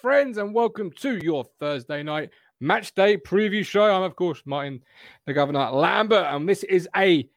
friends, and welcome to your Thursday night match day preview show. I'm, of course, Martin, the Governor Lambert, and this is a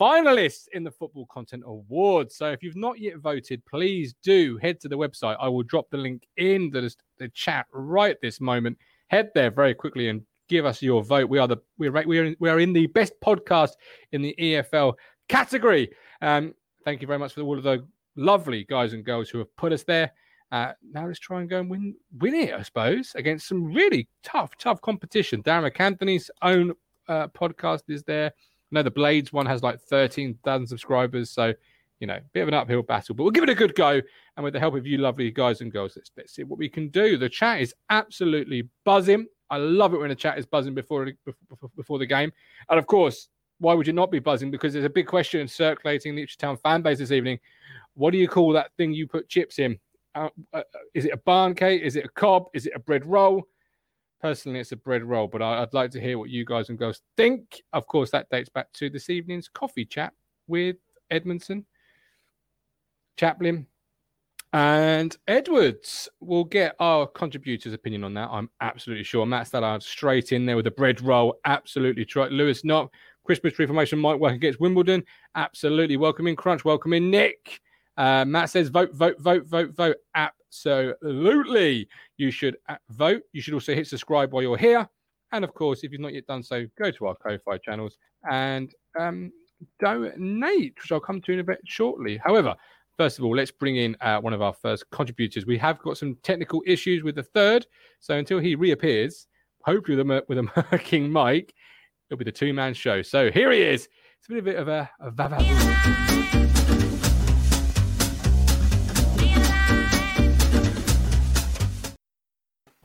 finalist in the Football Content Awards. So if you've not yet voted, please do head to the website. I will drop the link in the, the chat right this moment. Head there very quickly and give us your vote. We are the we're we are we are in the best podcast in the EFL category. Um, thank you very much for all of the lovely guys and girls who have put us there. Uh, now let's try and go and win win it, I suppose, against some really tough, tough competition. Darragh MacAnthony's own uh, podcast is there. I know the Blades one has like 13,000 subscribers, so you know, bit of an uphill battle, but we'll give it a good go. And with the help of you, lovely guys and girls, let's, let's see what we can do. The chat is absolutely buzzing. I love it when the chat is buzzing before before, before the game, and of course, why would you not be buzzing? Because there's a big question circulating the Ipswich Town fan base this evening. What do you call that thing you put chips in? Uh, is it a barm cake? Is it a cob? Is it a bread roll? Personally, it's a bread roll, but I, would like to hear what you guys and girls think. Of course, that dates back to this evening's coffee chat with Edmundson, Chaplin, and Edwards. We'll get our contributor's opinion on that. I'm absolutely sure. Matt Stannard straight in there with a bread roll. Absolutely try. Lewis not. Christmas tree formation might work against Wimbledon. Absolutely welcoming Crunch, welcoming Nick. Uh, Matt says vote, vote, vote, vote, vote. Absolutely. You should uh, vote. You should also hit subscribe while you're here. And of course, if you've not yet done so, go to our Ko-Fi channels and um, donate, which I'll come to in a bit shortly. However, first of all, let's bring in uh, one of our first contributors. We have got some technical issues with the third, so until he reappears, hopefully with a, with a working mic, it'll be the two-man show. So here he is. It's a bit of a, a vavavoom.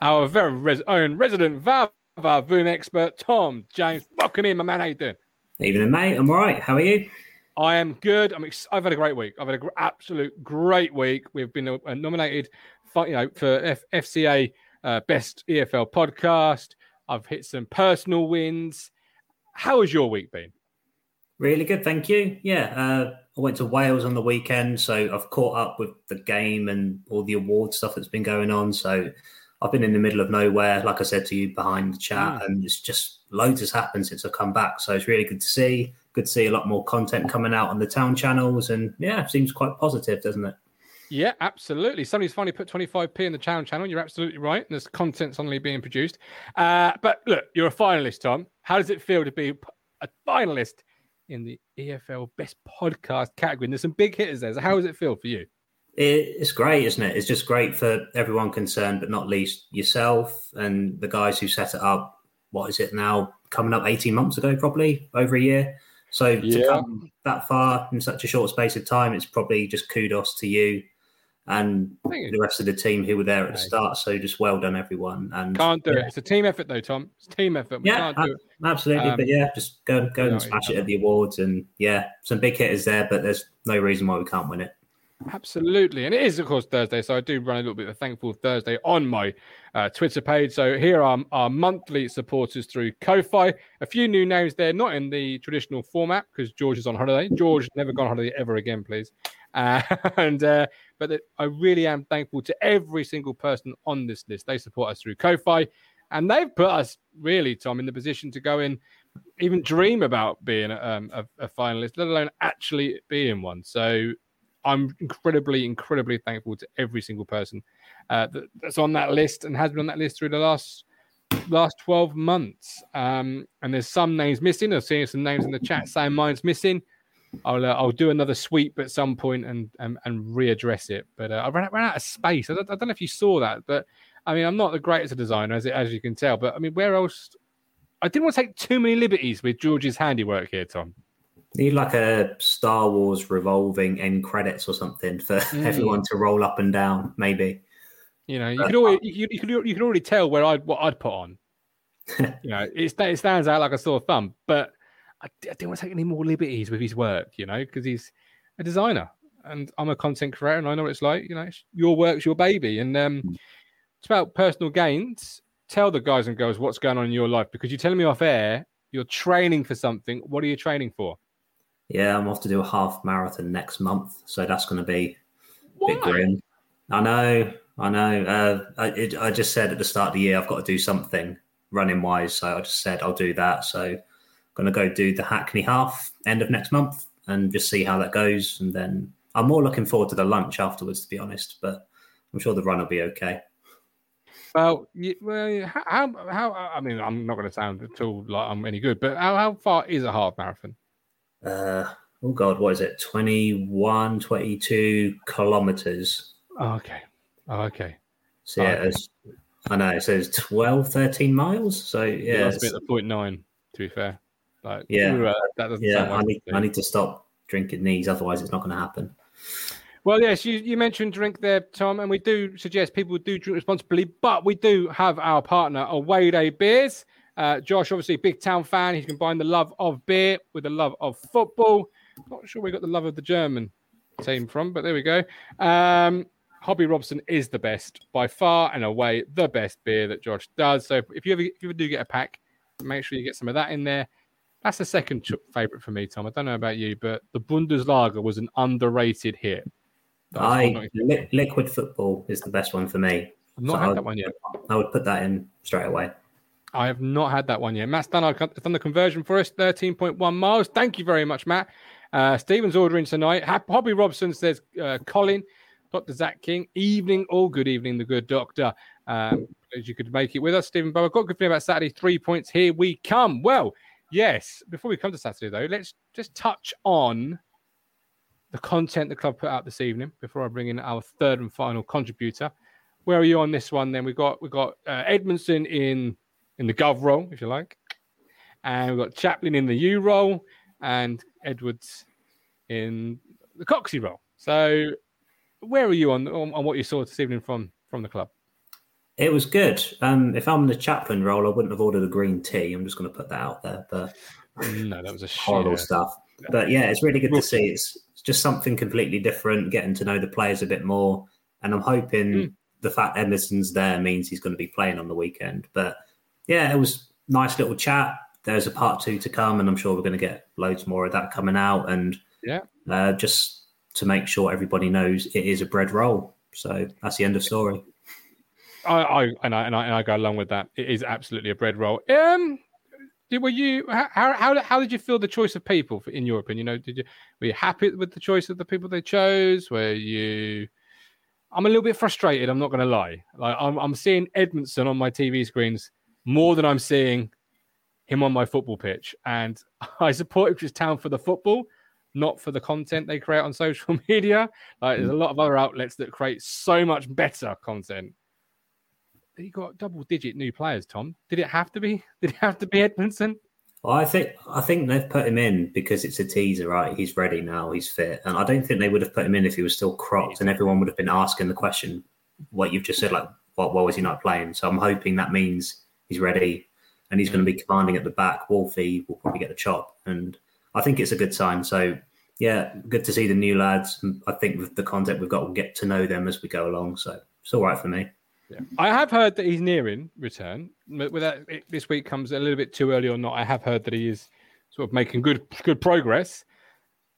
Our very res- own resident VAR Boom expert, Tom James. Welcome in, my man. How you doing? Evening, mate. I'm all right. How are you? I am good. I'm. Ex- I've had a great week. I've had an gr- absolute great week. We've been uh, nominated, for, you know, for F- FCA uh, Best EFL Podcast. I've hit some personal wins. How has your week been? Really good, thank you. Yeah, uh, I went to Wales on the weekend, so I've caught up with the game and all the award stuff that's been going on. So I've been in the middle of nowhere, like I said to you behind the chat, mm. and it's just loads has happened since I've come back. So it's really good to see. Good to see a lot more content coming out on the town channels, and yeah, seems quite positive, doesn't it? Yeah, absolutely. Somebody's finally put 25p in the town channel. You're absolutely right. And there's content suddenly being produced. Uh, but look, you're a finalist, Tom. How does it feel to be a finalist in the EFL Best Podcast category? And there's some big hitters there. So how does it feel for you? It's great, isn't it? It's just great for everyone concerned, but not least yourself and the guys who set it up. What is it now? Coming up 18 months ago, probably over a year. So yeah. to come that far in such a short space of time, it's probably just kudos to you and the rest of the team who were there at the start. So just well done, everyone. And can't do yeah. it. It's a team effort, though, Tom. It's team effort. We yeah, absolutely. Um, but yeah, just go go and smash it at the awards. And yeah, some big hitters there, but there's no reason why we can't win it. Absolutely. And it is, of course, Thursday. So I do run a little bit of thankful Thursday on my uh, Twitter page. So here are our monthly supporters through Ko-Fi. A few new names there, not in the traditional format because George is on holiday. George, never gone on holiday ever again, please. Uh, and uh, But I really am thankful to every single person on this list. They support us through Ko-Fi. And they've put us really, Tom, in the position to go in, even dream about being um, a, a finalist, let alone actually being one. So I'm incredibly, incredibly thankful to every single person uh, that, that's on that list and has been on that list through the last last 12 months. Um, and there's some names missing. I'm seeing some names in the chat saying mine's missing. I'll uh, I'll do another sweep at some point and and, and readdress it. But uh, I ran, ran out of space. I don't, I don't know if you saw that, but I mean I'm not the greatest designer as as you can tell. But I mean where else? I didn't want to take too many liberties with George's handiwork here, Tom. Need like a Star Wars revolving end credits or something for mm. everyone to roll up and down, maybe. You know, you could already you, you, could you could already tell where I'd what I'd put on. you know, it, it stands out like a sore thumb, but I, I didn't want to take any more liberties with his work. You know, because he's a designer and I'm a content creator, and I know what it's like. You know, your work's your baby, and um, mm. it's about personal gains. Tell the guys and girls what's going on in your life because you're telling me off air you're training for something. What are you training for? Yeah, I'm off to do a half marathon next month, so that's going to be a bit grim. I know, I know. Uh, I, it, I just said at the start of the year I've got to do something running wise, so I just said I'll do that. So I'm gonna go do the Hackney half end of next month and just see how that goes, and then I'm more looking forward to the lunch afterwards, to be honest. But I'm sure the run will be okay. Well, you, well, how how I mean, I'm not going to sound at all like I'm any good, but how, how far is a half marathon? Uh, oh God, what is it? 21, 22 kilometers. Oh, okay. Oh, okay. So yeah, okay. I know it says 12, 13 miles. So yeah, a bit the point nine. To be fair, like yeah, uh, that doesn't. Yeah, I need, I need to stop drinking these, otherwise it's not going to happen. Well, yes, you, you mentioned drink there, Tom, and we do suggest people do drink responsibly, but we do have our partner, Away Day Beers. Uh, Josh, obviously, big town fan. He's combined the love of beer with the love of football. Not sure we got the love of the German team from, but there we go. Um, Bobby Robson is the best by far and away, the best beer that Josh does. So if you ever, if you ever do get a pack, make sure you get some of that in there. That's the second favorite for me, Tom. I don't know about you, but the Bundeslager was an underrated hit. I li- liquid football is the best one for me. I've not so had would, that one yet. I would put that in straight away. I have not had that one yet. Matt's done, done the conversion for us, 13.1 miles. Thank you very much, Matt. Uh, Stephen's ordering tonight. Bobby Robson says, uh, Colin, Dr. Zach King, evening or good evening, the good doctor. Um, as you could make it with us, Stephen But I've got good feeling about Saturday. Three points. Here we come. Well, yes. Before we come to Saturday, though, let's just touch on the content the club put out this evening before I bring in our third and final contributor. Where are you on this one? Then we got we got uh, Edmundson in in the Gov role, if you like, and we've got Chaplin in the U role, and Edwards in the Coxie role. So, where are you on, on, on what you saw this evening from from the club? It was good. Um, if I'm in the Chaplin role, I wouldn't have ordered a green tea. I'm just going to put that out there. But no, that was a horrible stuff. But yeah, it's really good to see. It's it's just something completely different, getting to know the players a bit more. And I'm hoping mm. the fact Edmundson's there means he's going to be playing on the weekend. But yeah, it was nice little chat. There's a part two to come, and I'm sure we're going to get loads more of that coming out. And yeah, uh, just to make sure everybody knows it is a bread roll. So that's the end of story. I, I and I and I and I go along with that. It is absolutely a bread roll. Um, did were you how how how did you feel the choice of people in your opinion? You know, did you were you happy with the choice of the people they chose? Were you? I'm a little bit frustrated. I'm not going to lie. Like I'm, I'm seeing Edmundson on my TV screens more than I'm seeing him on my football pitch, and I support Ipswich Town for the football, not for the content they create on social media. Like there's a lot of other outlets that create so much better content he got double digit new players, Tom. Did it have to be? Did it have to be Edmundson? Well, I think I think they've put him in because it's a teaser, right? He's ready now, he's fit. And I don't think they would have put him in if he was still cropped and everyone would have been asking the question, what you've just said, like, what, what was he not playing? So I'm hoping that means he's ready and he's going to mm. be commanding at the back. Wolfie will probably get the chop. And I think it's a good sign. So yeah, good to see the new lads. I think with the content we've got, we'll get to know them as we go along. So it's all right for me. Yeah. I have heard that he's nearing return. But whether this week comes a little bit too early or not, I have heard that he is sort of making good good progress.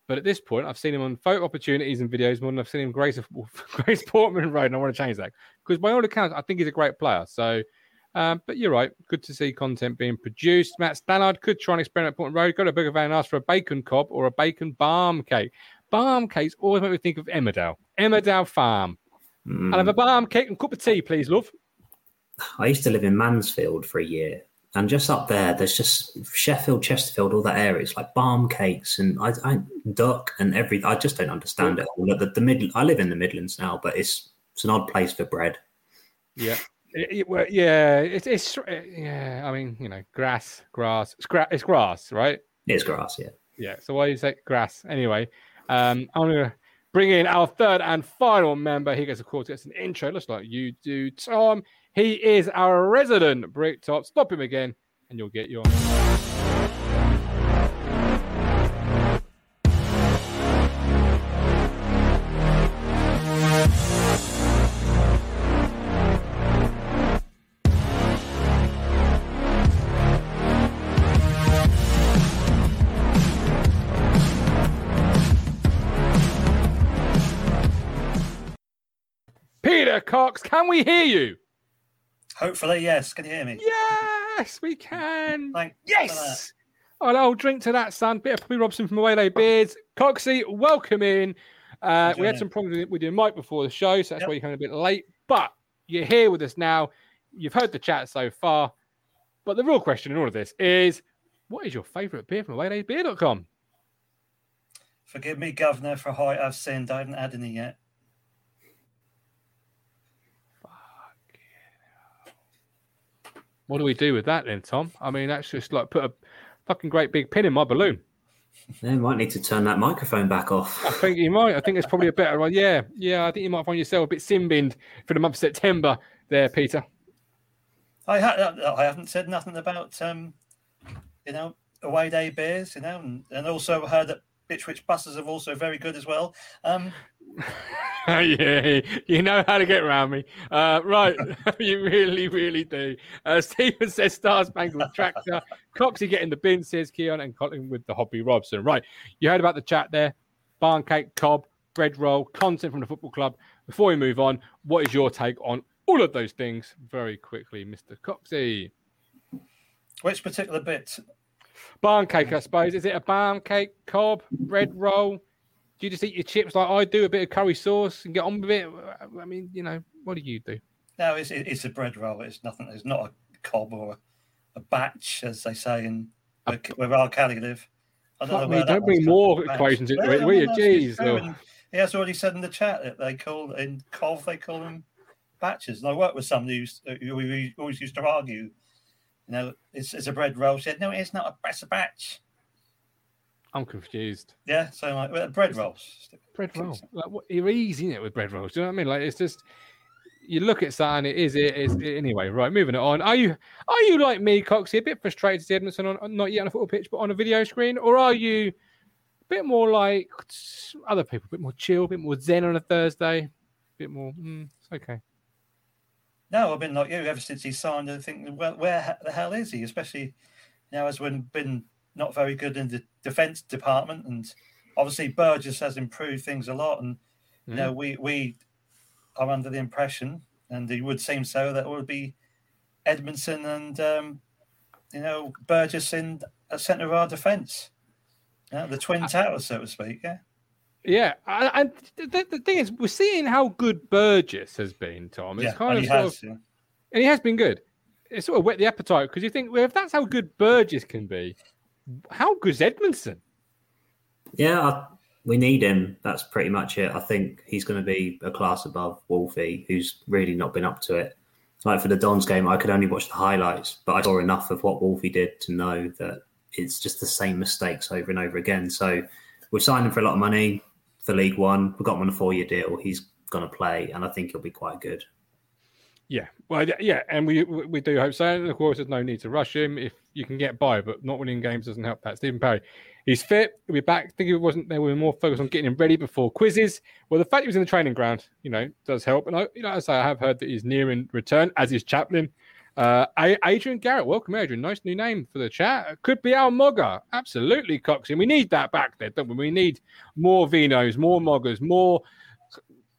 But at this point, I've seen him on photo opportunities and videos more than I've seen him grace Grace Portman Road, and I want to change that because by all accounts, I think he's a great player. So, um, but you're right. Good to see content being produced. Matt Stannard could try and experiment at Portman Road. Go to Booker Van and ask for a bacon cob or a bacon barm cake. Barm cakes always make me think of Emmerdale. Emmerdale Farm. Mm. I'll have a barm cake and cup of tea, please, love. I used to live in Mansfield for a year, and just up there, there's just Sheffield, Chesterfield, all that area. It's like barm cakes and I, I duck and everything. I just don't understand it. All. The, the mid, I live in the Midlands now, but it's it's an odd place for bread. Yeah. It, it, well, yeah, it, it's yeah. I mean, you know, grass, grass, it's, gra- it's grass, right? It's grass, yeah. Yeah. So why do you say grass anyway? Um, I'm gonna bring in our third and final member. He gets, of course, gets an intro. Looks like you do, Tom. He is our resident Bricktop. Stop him again, and you'll get your. Cox. Can we hear you? Hopefully, yes. Can you hear me? Yes, we can. Thank yes. Oh, I'll drink to that, son. Bit of Bobby Robson from Away Day Beers. Coxie, welcome in. Uh, we had some problems with your mic before the show, so that's yep. why you're coming a bit late. But you're here with us now. You've heard the chat so far. But the real question in all of this is what is your favourite beer from AwayDayBeer.com? Forgive me, Governor, for how I've sinned. I haven't had any yet. What do we do with that then, Tom? I mean, that's just like put a fucking great big pin in my balloon. You might need to turn that microphone back off. I think you might. I think it's probably a better one. Yeah, yeah. I think you might find yourself a bit sin for the month of September there, Peter. I, ha- I haven't said nothing about, um, you know, away day beers, you know, and, and also heard that Bitchwich buses are also very good as well. Um, yeah, you know how to get around me. Uh, right, you really, really do. Uh, Stephen says Star Spangled Tractor. Coxie getting the bin, says Keon, and Colin with the Bobby Robson. Right, you heard about the chat there. Barm cake, cob, bread roll, content from the football club. Before we move on, what is your take on all of those things very quickly, Mr. Coxie? Which particular bit? Barm cake, I suppose. Is it a barm cake, cob, bread roll? Do you just eat your chips like I do, a bit of curry sauce and get on with it? I mean, you know, what do you do? No, it's it's a bread roll. It's nothing. It's not a cob or a, batch, as they say in a, where our Cali live. I don't, know don't bring more equations into it, will you? Jeez. He has already said in the chat that they call in Cov they call them batches. And I worked with somebody who we always used to argue, you know, it's, it's a bread roll. She said, no, it's not a, it's a batch. I'm confused. Yeah, so like well, bread rolls. Bread roll. Like what, you're easing it with bread rolls. Do you know what I mean? Like it's just you look at something, it is it is it, anyway. Right, moving it on. Are you are you like me, Coxie, a bit frustrated to see Edmundson on not yet on a football pitch, but on a video screen, or are you a bit more like other people, a bit more chill, a bit more zen on a Thursday, a bit more? Mm, it's okay. No, I've been like you ever since he signed. I think, well, where the hell is he? Especially now, as we've been not very good in the defence department, and obviously Burgess has improved things a lot. And mm. you know, mm. we we are under the impression, and it would seem so, that it would be Edmundson and um, you know Burgess in a centre of our defence, yeah, the twin towers, so to speak. Yeah. Yeah, and the, the, thing is, we're seeing how good Burgess has been, Tom. It's yeah, kind of, has, of, yeah. and he has been good. It's sort of whet the appetite because you think, well, if that's how good Burgess can be, how good's Edmundson? Yeah, I, we need him. That's pretty much it. I think he's going to be a class above Wolfie, who's really not been up to it. Like for the Dons game, I could only watch the highlights, but I saw enough of what Wolfie did to know that it's just the same mistakes over and over again. So we're signing for a lot of money for League One. We've got him on a four year deal. He's going to play, and I think he'll be quite good. Yeah, well, yeah, and we we do hope so. And of course, there's no need to rush him if you can get by, but not winning games doesn't help that. Stephen Parry, he's fit. Be back. I think he wasn't there. We were more focused on getting him ready before quizzes. Well, the fact he was in the training ground, you know, does help. And I, you know, as I have heard that he's nearing return, as is Chaplin. Uh, Adrian Garrett, welcome, Adrian. Nice new name for the chat. Could be our Mogger. Absolutely, Coxie. We need that back there, don't we? We need more Vinos, more Moggers, more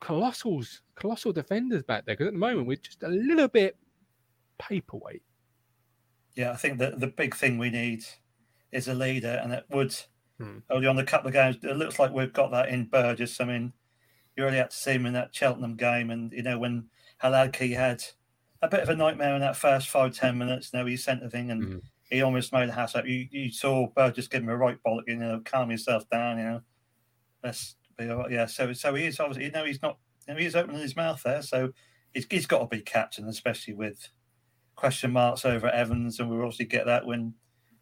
colossals, colossal defenders back there. Because at the moment, we're just a little bit paperweight. Yeah, I think that the big thing we need is a leader, and it would hmm. only on a couple of games. It looks like we've got that in Burgess. I mean, you really had to see him in that Cheltenham game, and you know when Hladky had a bit of a nightmare in that first five ten minutes. You know, he sent the thing and mm-hmm. he almost made the house up. You, you saw Burgess give him a right bollock. You know, calm yourself down. You know, let's Yeah. So so he is obviously. You know, he's not. You know, he's opening his mouth there. So he's, he's got to be captain, especially with question marks over Evans, and we'll obviously get that when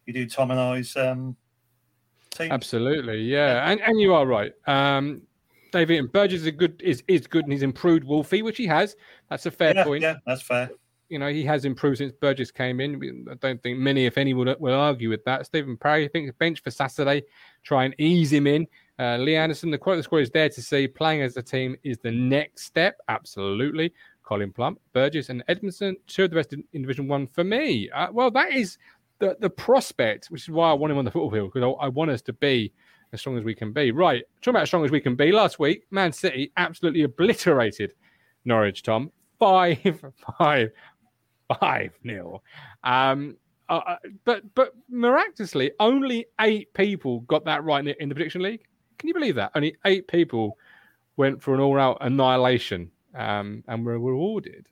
you do Tom and I's um, team. Absolutely, yeah, yeah. and and you are right. Um, David and Burgess is good is is good and he's improved Wolfie, which he has. That's a fair yeah, point. Yeah, that's fair. You know, he has improved since Burgess came in. I don't think many, if any, will, will argue with that. Stephen Parry, I think, bench for Saturday, try and ease him in. Uh, Lee Anderson, the quote the score is there to see playing as a team is the next step. Absolutely. Colin Plump, Burgess, and Edmundson, two of the best in, in Division One for me. Uh, well, that is the the prospect, which is why I want him on the football field because I, I want us to be as strong as we can be. Right, talking about as strong as we can be. Last week, Man City absolutely obliterated Norwich. Tom five, five, five nil. Um, uh, uh, but but miraculously, only eight people got that right in the, in the prediction league. Can you believe that? Only eight people went for an all-out annihilation um, and were rewarded.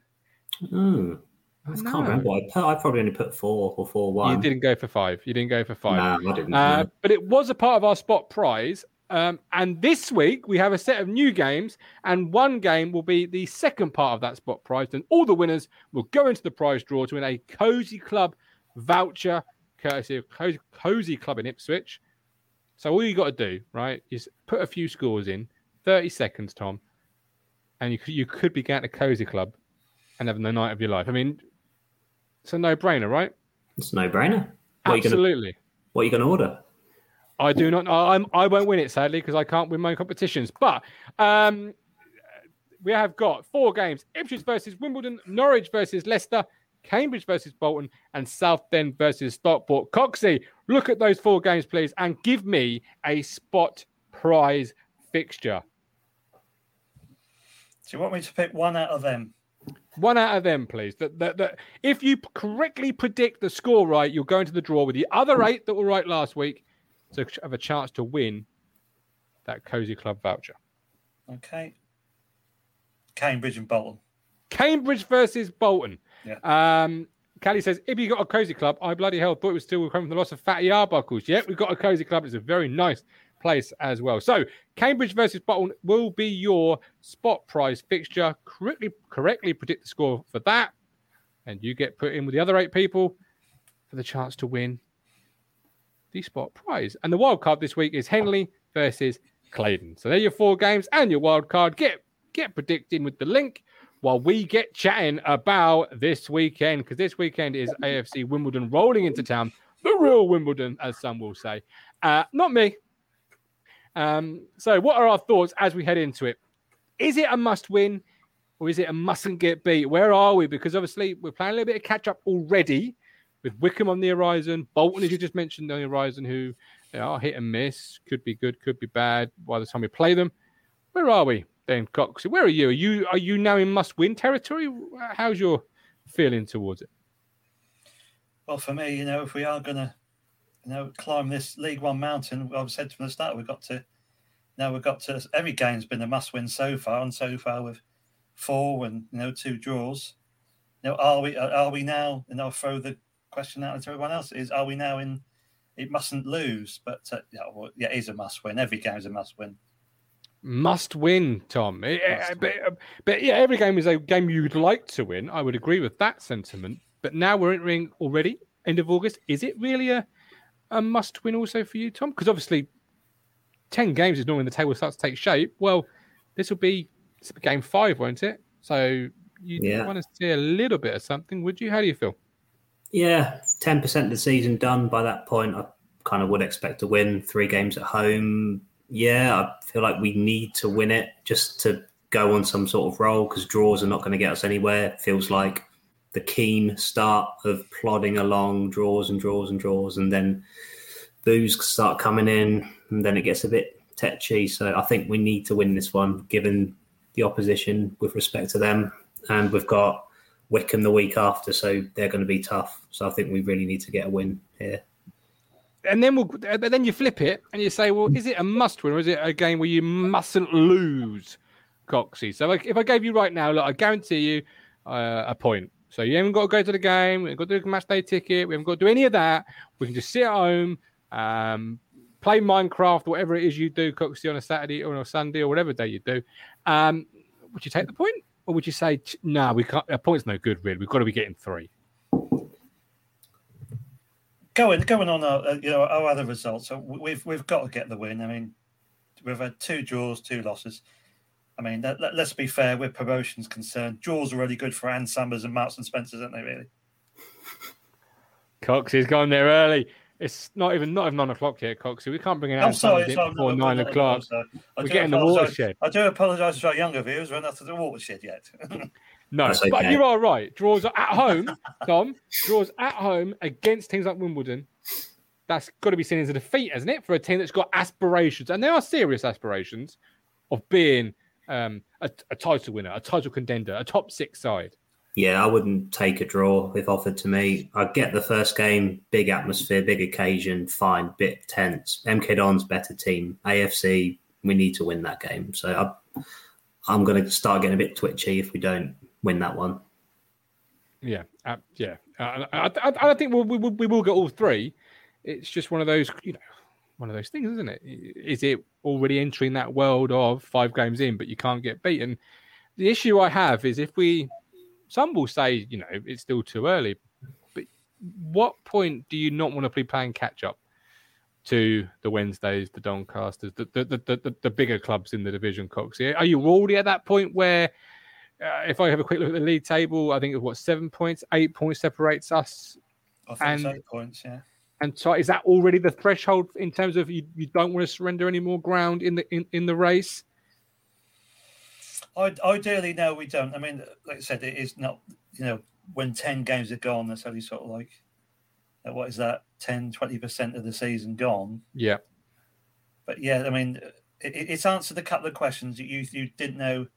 Mm. I can't remember. I, put, I, probably only put four or four one. You didn't go for five. You didn't go for five. No, I didn't. Uh, but it was a part of our spot prize. Um, and this week we have a set of new games, and one game will be the second part of that spot prize. And all the winners will go into the prize draw to win a cozy club voucher, courtesy of cozy, cozy Club in Ipswich. So all you got to do, right, is put a few scores in, thirty seconds, Tom, and you could, you could be getting a cozy club and having the night of your life. I mean, it's a no-brainer, right? It's a no-brainer. What Absolutely. Are gonna, what are you going to order? I do not. I'm, I won't win it sadly because I can't win my competitions. But um, we have got four games: Ipswich versus Wimbledon, Norwich versus Leicester, Cambridge versus Bolton, and Southend versus Stockport. Coxie, look at those four games, please, and give me a spot prize fixture. Do you want me to pick one out of them? One out of them, please. That, that, that if you correctly predict the score right, you'll go into the draw with the other eight that were right last week to have a chance to win that cozy club voucher. Okay. Cambridge and Bolton. Cambridge versus Bolton. Yeah. Um, Callie says, if you got a cozy club, I bloody hell thought it was still coming from the loss of Fatty Arbuckles. Yeah, we've got a cozy club. It's a very nice place as well. So, Cambridge versus Bolton will be your spot prize fixture. Correctly, correctly predict the score for that, and you get put in with the other eight people for the chance to win the spot prize. And the wild card this week is Henley versus Claydon. So, they're your four games and your wild card. Get get predicting with the link while we get chatting about this weekend because this weekend is AFC Wimbledon rolling into town. The real Wimbledon, as some will say. Uh, not me, um, so, what are our thoughts as we head into it? Is it a must win or is it a mustn't get beat? Where are we? Because obviously, we're playing a little bit of catch up already with Wycombe on the horizon, Bolton, as you just mentioned, on the horizon, who are hit and miss, could be good, could be bad by the time we play them. Where are we then, Cox? Where are you? Are you are you now in must win territory? How's your feeling towards it? Well, for me, you know, if we are going to you know, climb this League One mountain. I've said from the start, we've got to. Now we've got to. Every game's been a must-win so far, and so far with four and you know two draws. You know, are we are we now? And I'll throw the question out to everyone else: Is are we now in? It mustn't lose, but uh, yeah, well, yeah, it is a must-win. Every game is a must-win. Must win, Tom. Eh, eh, must but, win. Uh, but yeah, every game is a game you'd like to win. I would agree with that sentiment. But now we're entering already end of August. Is it really a a must win also for you, Tom? Because obviously, 10 games is normally the table starts to take shape. Well, this will be, this will be game five, won't it? So you yeah. want to see a little bit of something, would you? How do you feel? Yeah, 10% of the season done by that point. I kind of would expect to win three games at home. Yeah, I feel like we need to win it just to go on some sort of roll because draws are not going to get us anywhere. It feels like the keen start of plodding along, draws and draws and draws, and then booze start coming in, and then it gets a bit tetchy. So I think we need to win this one, given the opposition with respect to them, and we've got Wycombe the week after, so they're going to be tough. So I think we really need to get a win here. And then we'll, then you flip it and you say, well, is it a must win or is it a game where you mustn't lose, Coxie? So if I gave you right now, look, I guarantee you uh, a point so you haven't got to go to the game. We haven't got to do a match day ticket. We haven't got to do any of that. We can just sit at home, um, play Minecraft, whatever it is you do, Coxie, on a Saturday or on a Sunday or whatever day you do. Um, would you take the point, or would you say, "No, nah, we can't. A point's no good. Really, we've got to be getting three. Going going on our uh, you know our other results, so we've we've got to get the win. I mean, we've had two draws, two losses. I mean, let, us be fair, where promotion's concerned, draws are really good for Ann Summers and Marks and Spencers, aren't they? Really. Cox is gone there early. It's not even not even nine o'clock yet, Cox. We can't bring it out sorry, sorry, before nine o'clock. We're getting the watershed. I do apologise to our younger viewers. We're not to the watershed yet. no, okay. but you are right. Draws at home, Tom. Draws at home against teams like Wimbledon. That's got to be seen as a defeat, hasn't it, for a team that's got aspirations, and there are serious aspirations of being um, a, a title winner, a title contender, a top six side. Yeah, I wouldn't take a draw if offered to me. I get the first game, big atmosphere, big occasion, fine, bit tense. MK Dons better team. AFC, we need to win that game. So I, I'm going to start getting a bit twitchy if we don't win that one. Yeah, uh, yeah. Uh, I, I, I, think we'll, we, we will get all three. It's just one of those, you know, one of those things, isn't it? Is it already entering that world of five games in, but you can't get beaten? The issue I have is if we some will say, you know, it's still too early. But what point do you not want to be playing catch up to the Wednesdays, the Doncasters, the the, the, the, the bigger clubs in the division, Cox? Are you already at that point where, uh, if I have a quick look at the league table, I think it's what seven points, eight points separates us. I think and, eight points, yeah. And so, is that already the threshold in terms of you, you don't want to surrender any more ground in the in, in the race? Ideally, no, we don't. I mean, like I said, it is not, you know, when 10 games are gone, that's only sort of like, uh, what is that, 10, 20% of the season gone. Yeah. But yeah, I mean, it, it's answered a couple of questions that you, you didn't know.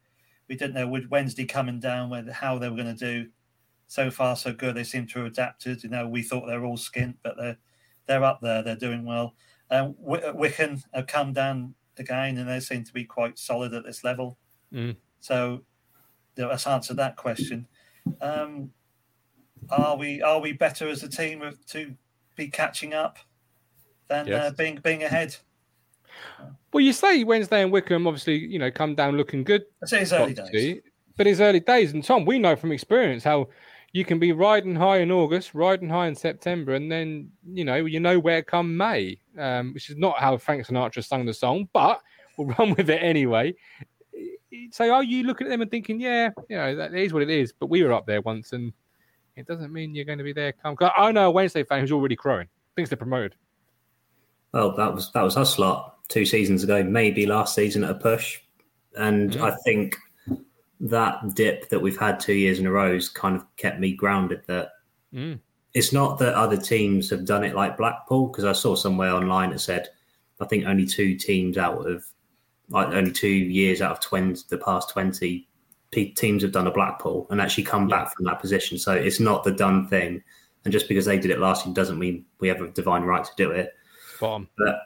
We didn't know with Wednesday coming down, where how they were going to do. So far, so good. They seem to have adapted. You know, we thought they were all skint, but they're they're up there. They're doing well. Um, Wycombe have come down again, and they seem to be quite solid at this level. Mm. So you know, let's answer that question. Um, are we are we better as a team to be catching up than uh, yes. uh, being being ahead? Well, you say Wednesday and Wycombe obviously you know come down looking good. I say it's early days, but it's early days. And Tom, we know from experience how you can be riding high in August, riding high in September, and then you know you know where come May, um, which is not how Frank Sinatra sung the song, but we'll run with it anyway so are you looking at them and thinking, yeah, you know, that is what it is. But we were up there once, and it doesn't mean you're going to be there. Come, I know a Wednesday fan who's already crowing, thinks they're promoted. Well, that was that was us lot two seasons ago, maybe last season at a push, and mm-hmm. I think that dip that we've had two years in a row has kind of kept me grounded. That mm. it's not that other teams have done it like Blackpool, because I saw somewhere online that said I think only two teams out of like only two years out of 20, the past 20 teams have done a Blackpool and actually come back from that position. So it's not the done thing. And just because they did it last year doesn't mean we have a divine right to do it. Bomb. But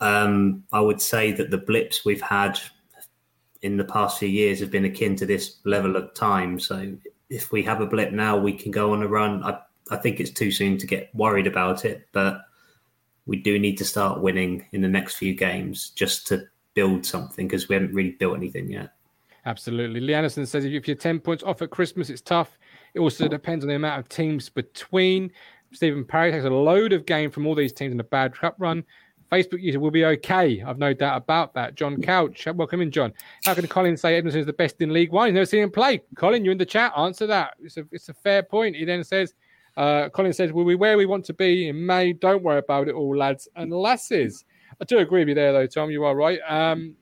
um, I would say that the blips we've had in the past few years have been akin to this level of time. So if we have a blip now, we can go on a run. I, I think it's too soon to get worried about it, but we do need to start winning in the next few games just to build something because we haven't really built anything yet. Absolutely. Lee Anderson says if you're 10 points off at Christmas, it's tough. It also depends on the amount of teams between. Stephen Parry takes a load of game from all these teams in a bad cup run. Facebook user will be okay. I've no doubt about that. John Couch, welcome in, John. How can Colin say Edmundson is the best in League One? He's never seen him play. Colin, you're in the chat. Answer that. It's a, it's a fair point. He then says, uh, Colin says, We'll be where we want to be in May. Don't worry about it all, lads and lasses. I do agree with you there, though, Tom. You are right. Um,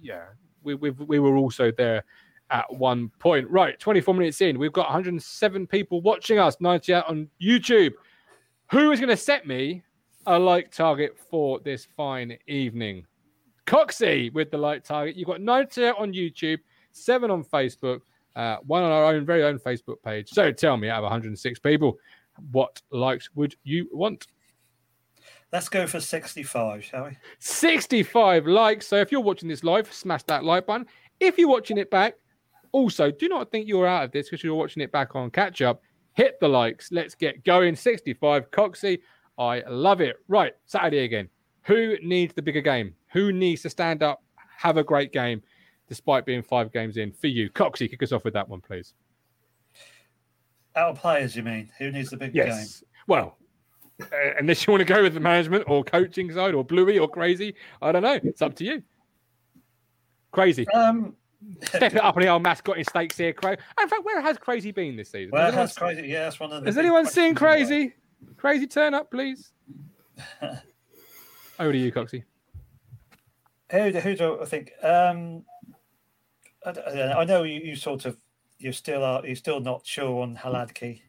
yeah, we, we we were also there at one point. Right, 24 minutes in, we've got 107 people watching us, 98 on YouTube. Who is going to set me a like target for this fine evening? Coxie with the like target. You've got 98 on YouTube, seven on Facebook, uh, one on our own very own Facebook page. So tell me, out of 106 people, what likes would you want? Let's go for 65, shall we? 65 likes. So if you're watching this live, smash that like button. If you're watching it back, also do not think you're out of this because you're watching it back on catch up. Hit the likes. Let's get going. 65 Coxie. I love it. Right, Saturday again. Who needs the bigger game? Who needs to stand up, have a great game, despite being five games in for you? Coxie, kick us off with that one, please. Our players, you mean? Who needs the bigger yes. game? Well, uh, unless you want to go with the management or coaching side or Bluey or crazy. I don't know. It's up to you. Crazy. Um, Step it up on the old mascot in stakes here, Crazy. In fact, where has Crazy been this season? Where has, Crazy? Yeah, that's one of the. Has anyone seen Crazy? Crazy turn up, please. Over to you, Coxie. Who, who do I think? Um, I, I know you, you sort of you still are you're still not sure on Hladky.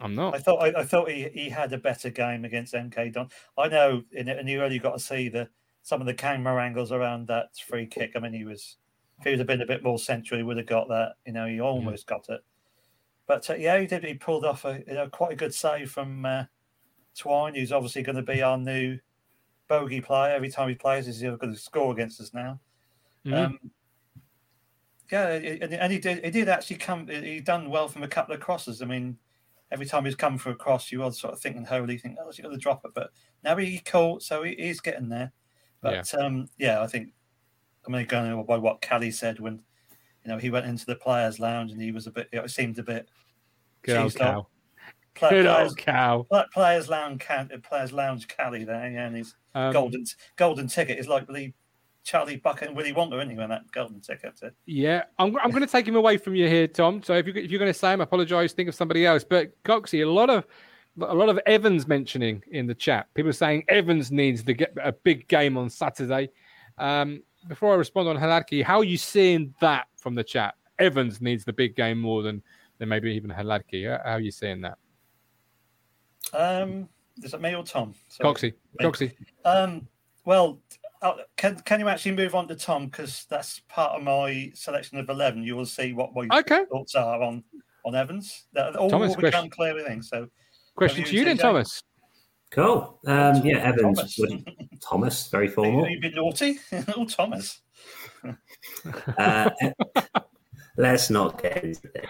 I'm not. I thought I, I, thought he, he had a better game against MK Don. I know, in and you only got to see the some of the camera angles around that free kick. I mean, he was if he would have been a bit more central, he would have got that. You know, he almost got it. But uh, yeah, he did. He pulled off a you know quite a good save from uh, Twine, who's obviously going to be our new bogey player. Every time he plays, he's going to score against us now. Mm-hmm. Um, yeah, and, he did. He did actually come. He done well from a couple of crosses. I mean, every time he's come for a cross, you are sort of thinking, "Holy, think, oh, he's going to drop it." But now he caught, so he, he's getting there. But yeah. Um, yeah, I think I'm only going by what Kelly said when you know he went into the players' lounge and he was a bit. It seemed a bit. Good old cow. Play, Good players, old cow. Players' lounge, players' lounge, Kelly there, yeah, and his um, golden golden ticket is like the Charlie Bucket and Willy Wonka, isn't he, when that golden ticket? To... Yeah, I'm, I'm going to take him away from you here, Tom. So if, you, if you're going to say him, I apologise. Think of somebody else. But Coxie, a lot of a lot of Evans mentioning in the chat. People saying Evans needs to get a big game on Saturday. Um, before I respond on Hladky, how are you seeing that from the chat? Evans needs the big game more than than maybe even Hladky. How are you seeing that? Um, is it me or Tom? Coxie. Coxie. Um, well, uh, can can you actually move on to Tom because that's part of my selection of eleven. You will see what my okay. thoughts are on on Evans. All Thomas, will become clear things. So Question to you then, Thomas. Cool. Um, yeah, Evans. Thomas. Thomas, very formal. You been naughty? oh, Thomas. uh, let's not get into this.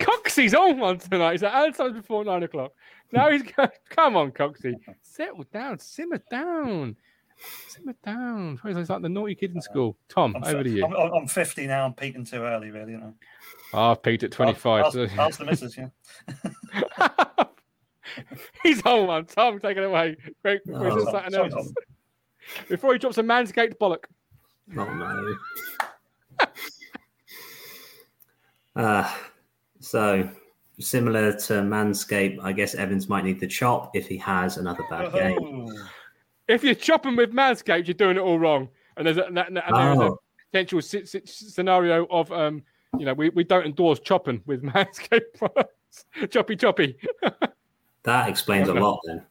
Coxie's on one tonight. He's like, times before nine o'clock. Now he's going, come on, Coxie. Settle down, simmer down. Simmer down. It's like the naughty kid in school. Tom, I'm, over to you. I'm, I'm 50 now. I'm peaking too early, really. You know. Oh, I've peaked at 25. Ask, ask, ask the missus, yeah. He's on one. Tom, take it away. Great. Oh, sorry, Before he drops a manscaped bollock. Oh, no. uh, so, similar to Manscaped, I guess Evans might need the chop if he has another bad oh. game. If you're chopping with Manscaped, you're doing it all wrong. And there's a, and there's oh. a potential scenario of, um, you know, we, we don't endorse chopping with Manscaped products. choppy, choppy. That explains a lot then.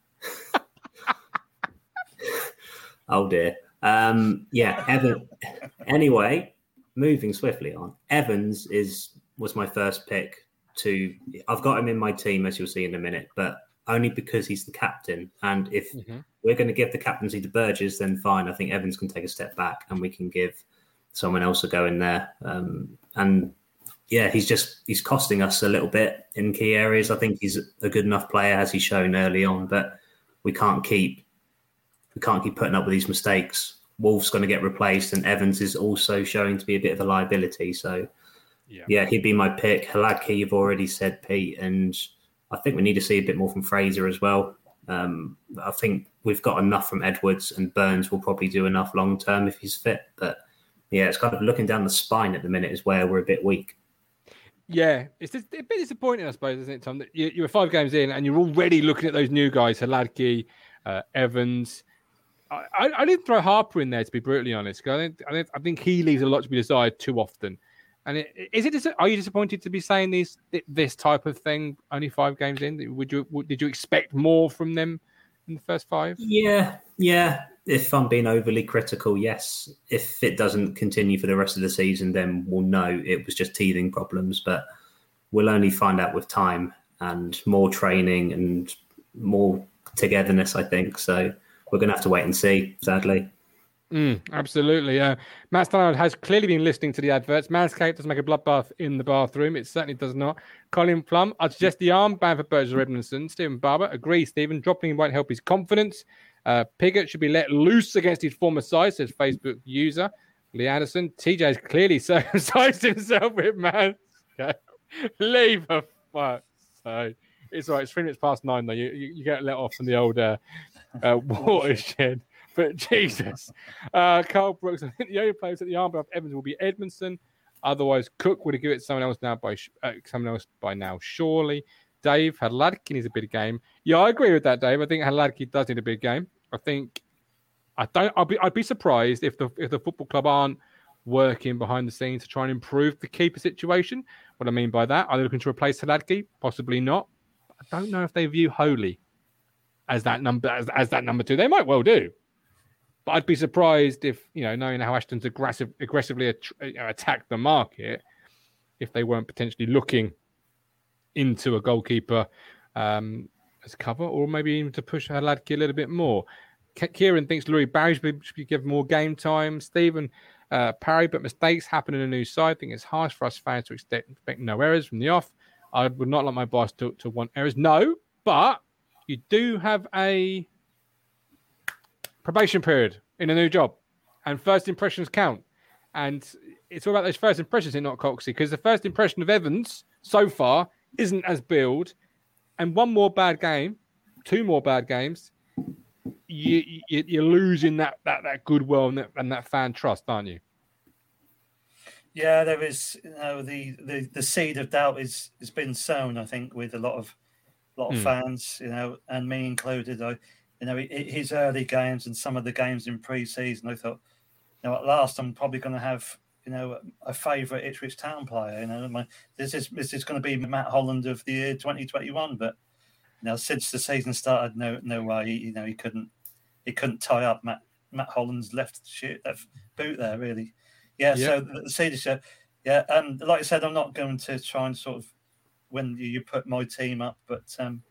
oh dear. Um, yeah, Evan. Anyway, moving swiftly on. Evans is was my first pick. To I've got him in my team as you'll see in a minute, but only because he's the captain. And if mm-hmm. we're going to give the captaincy to Burgess, then fine. I think Evans can take a step back, and we can give someone else a go in there. Um, and yeah, he's just he's costing us a little bit in key areas. I think he's a good enough player as he's shown early on, but we can't keep we can't keep putting up with these mistakes. Wolf's going to get replaced, and Evans is also showing to be a bit of a liability. So, yeah, yeah he'd be my pick. Hladky, you've already said, Pete, and I think we need to see a bit more from Fraser as well. Um, I think we've got enough from Edwards, and Burns will probably do enough long term if he's fit. But yeah, it's kind of looking down the spine at the minute is where we're a bit weak. Yeah, it's a bit disappointing, I suppose, isn't it, Tom? That you, were five games in and you're already looking at those new guys, Hladky, uh, Evans. I, I, I, didn't throw Harper in there to be brutally honest. I I, think, I think he leaves a lot to be desired too often. And it, is it? Are you disappointed to be saying these this type of thing only five games in? Would you did you expect more from them in the first five? Yeah, yeah if I'm being overly critical, yes. If it doesn't continue for the rest of the season, then we'll know it was just teething problems. But we'll only find out with time and more training and more togetherness, I think. So we're going to have to wait and see, sadly. Mm, absolutely. Yeah. Matt Stannard has clearly been listening to the adverts. Manscaped doesn't make a bloodbath in the bathroom. It certainly does not. Colin Plum, I'd suggest the armband for Burgess Edmundson. Stephen Barber, agree, Stephen. Dropping him won't help his confidence. Uh, Pigott should be let loose against his former side, says Facebook user. Lee Anderson. TJ has clearly circumcised himself with man. Leave a fuck. So it's all right. It's three minutes past nine, though. You, you, you get let off from the old uh, uh, watershed. But Jesus. Uh, Carl Brooks, I think the only players at the arm of Evans will be Edmundson. Otherwise, Cook would have given it to someone else now by uh, someone else by now, surely. Dave, Hladky needs a big game. Yeah, I agree with that, Dave. I think Hladky does need a big game. I think I don't. I'd be I'd be surprised if the if the football club aren't working behind the scenes to try and improve the keeper situation. What I mean by that, are they looking to replace Hladky? Possibly not. I don't know if they view Holy as that number as, as that number two. They might well do. But I'd be surprised if you know, knowing how Ashton's aggressive, aggressively att- attacked the market, if they weren't potentially looking into a goalkeeper um, as cover, or maybe even to push Hladky a little bit more. Kieran thinks Louie Barry should be, should be given more game time. Stephen uh, Parry, but mistakes happen in a new side. I think it's harsh for us fans to expect, expect no errors from the off. I would not like my boss to, to want errors. No, but you do have a probation period in a new job, and first impressions count. And it's all about those first impressions in not Coxey, because the first impression of Evans so far isn't as billed. And one more bad game, two more bad games, you, you you're losing that that that goodwill and that, and that fan trust, aren't you? Yeah, there is. You know, the, the the seed of doubt is has been sown. I think with a lot of lot of Hmm. fans, you know, and me included. I, you know, his early games and some of the games in pre-season, I thought, you know, at last I'm probably going to have, you know, a favourite Ipswich Town player. You know, my, this is this is going to be Matt Holland of the year 2021. But you know, since the season started, no no way, he- you know, he couldn't he couldn't tie up Matt Matt Holland's left shoot left boot there really. Yeah, Yeah. so the, the Cedar show. Yeah, um, like I said, I'm not going to try and sort of when you, you put my team up, but um,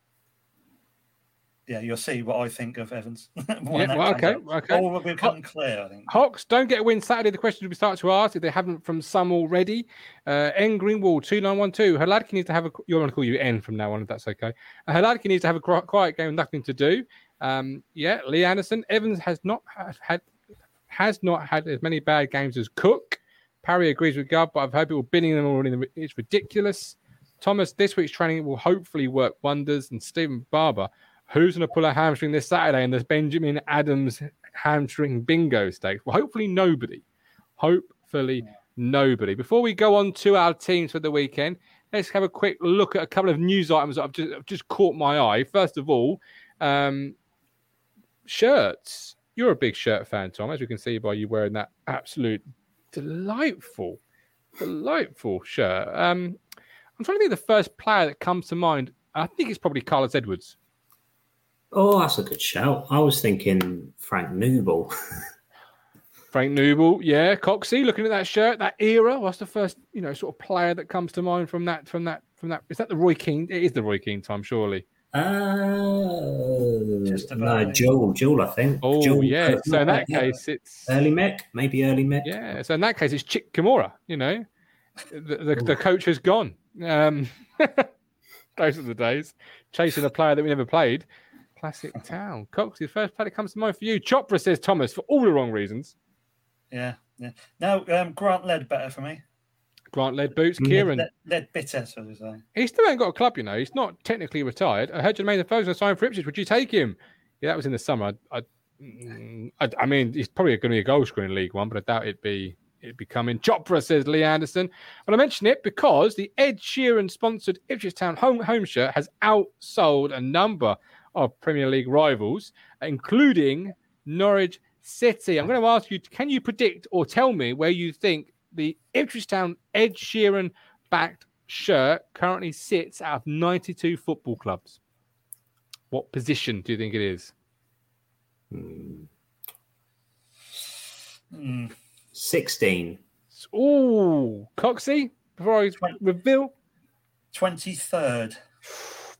yeah, you'll see what I think of Evans. Yeah, well, okay, okay. All will become clear, I think. Hawks don't get a win Saturday. The question we start to ask if they haven't from some already. Uh, N Greenwall two nine one two. Hladky needs to have a. You want to call you N from now on if that's okay. Uh, Hladky needs to have a quiet game, nothing to do. Um, yeah, Lee Anderson. Evans has not had, has not had as many bad games as Cook. Parry agrees with Gov, but I've heard people bidding them already. It's ridiculous. Thomas, this week's training will hopefully work wonders. And Stephen Barber, who's going to pull a hamstring this Saturday in this Benjamin Adams hamstring bingo stakes? Well, hopefully nobody. Hopefully nobody. Before we go on to our teams for the weekend, let's have a quick look at a couple of news items that have just, have just caught my eye. First of all, um, shirts. You're a big shirt fan, Tom, as we can see by you wearing that absolute delightful, delightful shirt. Um, I'm trying to think of the first player that comes to mind. I think it's probably Carlos Edwards. Oh, that's a good shout. I was thinking Frank Nouble. Frank Nouble, yeah, Coxey. Looking at that shirt, that era. What's the first, you know, sort of player that comes to mind from that? From that? From that? Is that the Roy Keane? It is the Roy Keane time, surely. Uh, Just no, about. Joel, Joel, I think. Oh, Joel, yeah. uh, So in that yeah. case, it's early Mick, maybe early Mick. yeah. So in that case, it's Chick Kimura. You know, the the, the coach has gone. Um, those are the days. Chasing a player that we never played. Classic town. Cox, the first player that comes to mind for you. Chopra says Thomas for all the wrong reasons. Yeah, yeah. Now, um, Grant Leadbitter for me. Grant led boots. Kieran, Led, led bitter, so to say. he still ain't got a club, you know. He's not technically retired. I heard Jermaine Ferguson signed for Ipswich. Would you take him? Yeah, that was in the summer. I, I, mm, I, I mean, he's probably going to be a goal scorer in League One, but I doubt it'd be it'd be coming. Chopra says Lee Anderson. But I mention it because the Ed Sheeran sponsored Ipswich Town home home shirt has outsold a number of Premier League rivals, including Norwich City. I'm going to ask you: Can you predict or tell me where you think the Ipswich Town Ed Sheeran backed shirt currently sits out of 92 football clubs? What position do you think it is? Hmm. Mm, 16. Oh, Coxey, before I reveal. 23rd.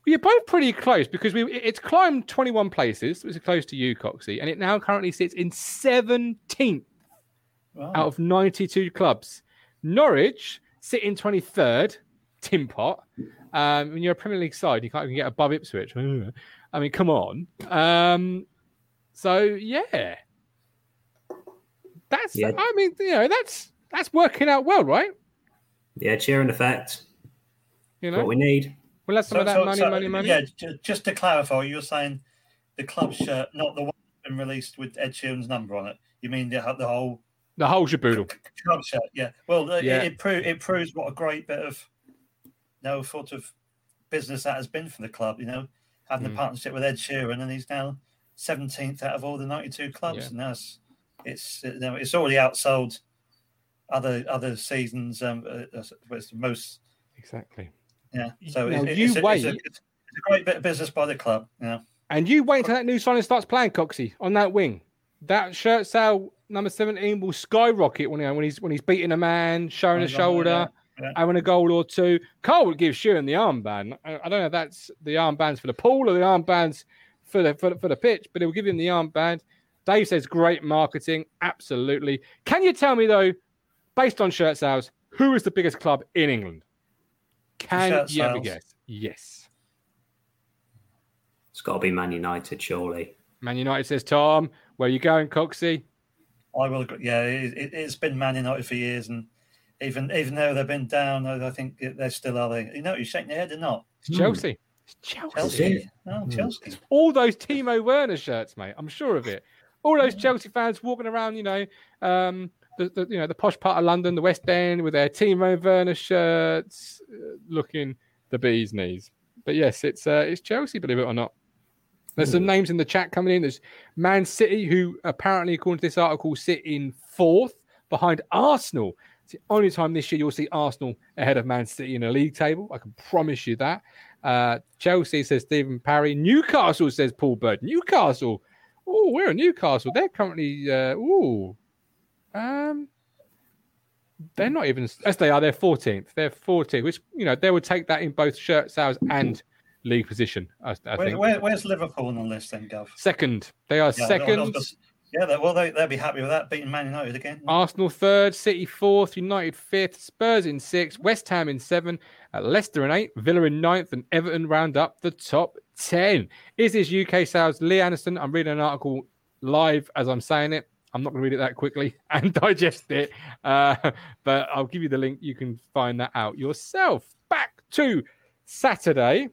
Well, you're both pretty close because we it's climbed 21 places. It's close to you, Coxey, and it now currently sits in 17th Wow. out of 92 clubs. Norwich sit in 23rd, Tim Pot. Um, when you're a Premier League side, you can't even get above Ipswich. I mean, come on. Um, so yeah, that's. Yeah. I mean, you know, that's that's working out well, right? Yeah, Sheeran effect. You know What we need. We'll have some So- of that so- money, so, money, money. Yeah, just to clarify, you're saying the club shirt, not the one that's been released with Ed Sheeran's number on it. You mean the, the whole The whole shaboodle. club shirt? Yeah. Well, Yeah. it it, pro- it proves what a great bit of no sort of business that has been for the club. You know, having Mm. the partnership with Ed Sheeran, and he's now 17th out of all the 92 clubs, Yeah. and that's it's you know it's already outsold other other seasons. Um, uh, uh, it's the most Exactly. Yeah. So Now, it, you it's, wait. it's, a, it's a great bit of business by the club. Yeah. And you wait until that new signing starts playing, Coxey, on that wing. that shirt sale number 17 will skyrocket when, you know, when he's when he's beating a man, showing a shoulder, yeah, yeah. having a goal or two. Carl would give Sheeran the armband. I, I, don't know if that's the armbands for the pool or the armbands for the for, for the pitch, but it will give him the armband. Dave says great marketing. Absolutely. Can you tell me though, based on shirt sales, who is the biggest club in England? Can you ever guess? Yes. It's got to be Man United, surely. Man United says Tom. Where are you going, Coxie? I will. Yeah, it, has been Man United for years, and even even though they've been down, I think they're still are they. You know, you're shaking your head or not? It's Chelsea. It's Chelsea. Chelsea. Oh, mm. Chelsea. All those Timo Werner shirts, mate. I'm sure of it. All those Chelsea fans walking around, you know, um, the, the, you know the posh part of London, the West End, with their Timo Werner shirts, uh, looking the bee's knees. But yes, it's uh, it's Chelsea, believe it or not. There's some names in the chat coming in. There's Man City, who apparently, according to this article, sit in fourth behind Arsenal. It's the only time this year you'll see Arsenal ahead of Man City in a league table. I can promise you that. Uh, Chelsea says Stephen Parry. Newcastle says Paul Bird. Newcastle. Oh, we're in Newcastle. They're currently. Uh, ooh. Um. They're not even as they are. They're 14th. They're 14th, which you know they would take that in both shirt sales and league position. I, I where, where, where's Liverpool on the list then, Gov? Second. They are yeah, second. Yeah, they, well, they, they'll be happy with that, beating Man United again. Arsenal third, City fourth, United fifth, Spurs in sixth, West Ham in seven, uh, Leicester in eight, Villa in ninth, and Everton round up the top 10. Is this UK sales? Lee Anderson, I'm reading an article live as I'm saying it. I'm not going to read it that quickly and digest it, uh, but I'll give you the link. You can find that out yourself. Back to Saturday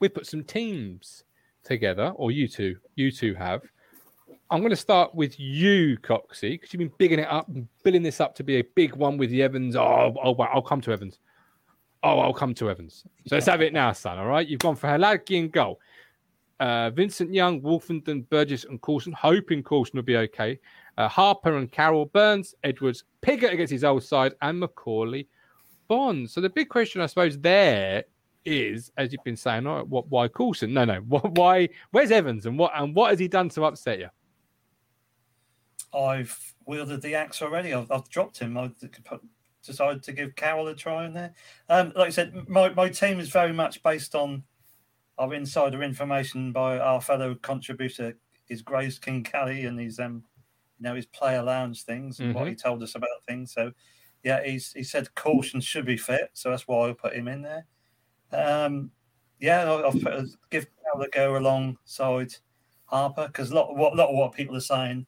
we put some teams together, or you two, you two have. I'm going to start with you, Coxie, because you've been bigging it up and building this up to be a big one with the Evans. Oh, oh, I'll come to Evans. Oh, I'll come to Evans. So let's have it now, son. All right, you've gone for Hladky in goal. Uh, Vincent Young, Woolfenden, Burgess, and Coulson. Hoping Coulson will be okay. Uh, Harper and Carroll, Burns, Edwards, Pigott against his old side, and Macauley Bonds. So the big question, I suppose, there is, as you've been saying, what why Coulson? No, no. What, why? Where's Evans and what and what has he done to upset you? I've wielded the axe already. I've, I've dropped him. I decided to give Carroll a try in there. Um, like I said, my, my team is very much based on our insider information by our fellow contributor, is Grace King Kelly, and his um, you know, his player lounge things and mm-hmm. what he told us about things. So, yeah, he's he said caution should be fit, so that's why I put him in there. Um, yeah, I'll put, give Cal a go alongside Harper because a lot, what, lot of what people are saying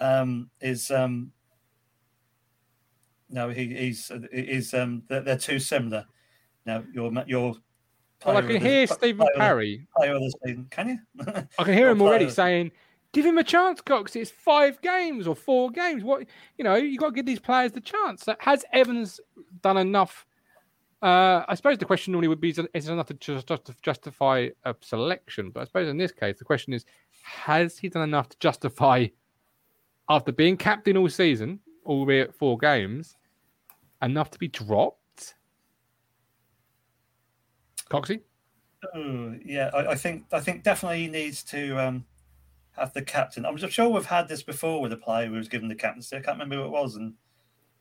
um, is um, no, he, he's he's um, they're, they're too similar. Now you're you're. Well, I can hear the, Stephen Parry. Player of season, can you? I can hear him already saying, "Give him a chance, Cox. It's five games or four games. What you know, you got to give these players the chance." Has Evans done enough uh, I suppose the question normally would be: Is it enough to just justify a selection? But I suppose in this case, the question is: Has he done enough to justify, after being captain all season, albeit four games, enough to be dropped? Coxie. Oh, yeah, I, I, think I think definitely he needs to um, have the captain. I'm sure we've had this before with a player who was given the captaincy. I can't remember who it was, and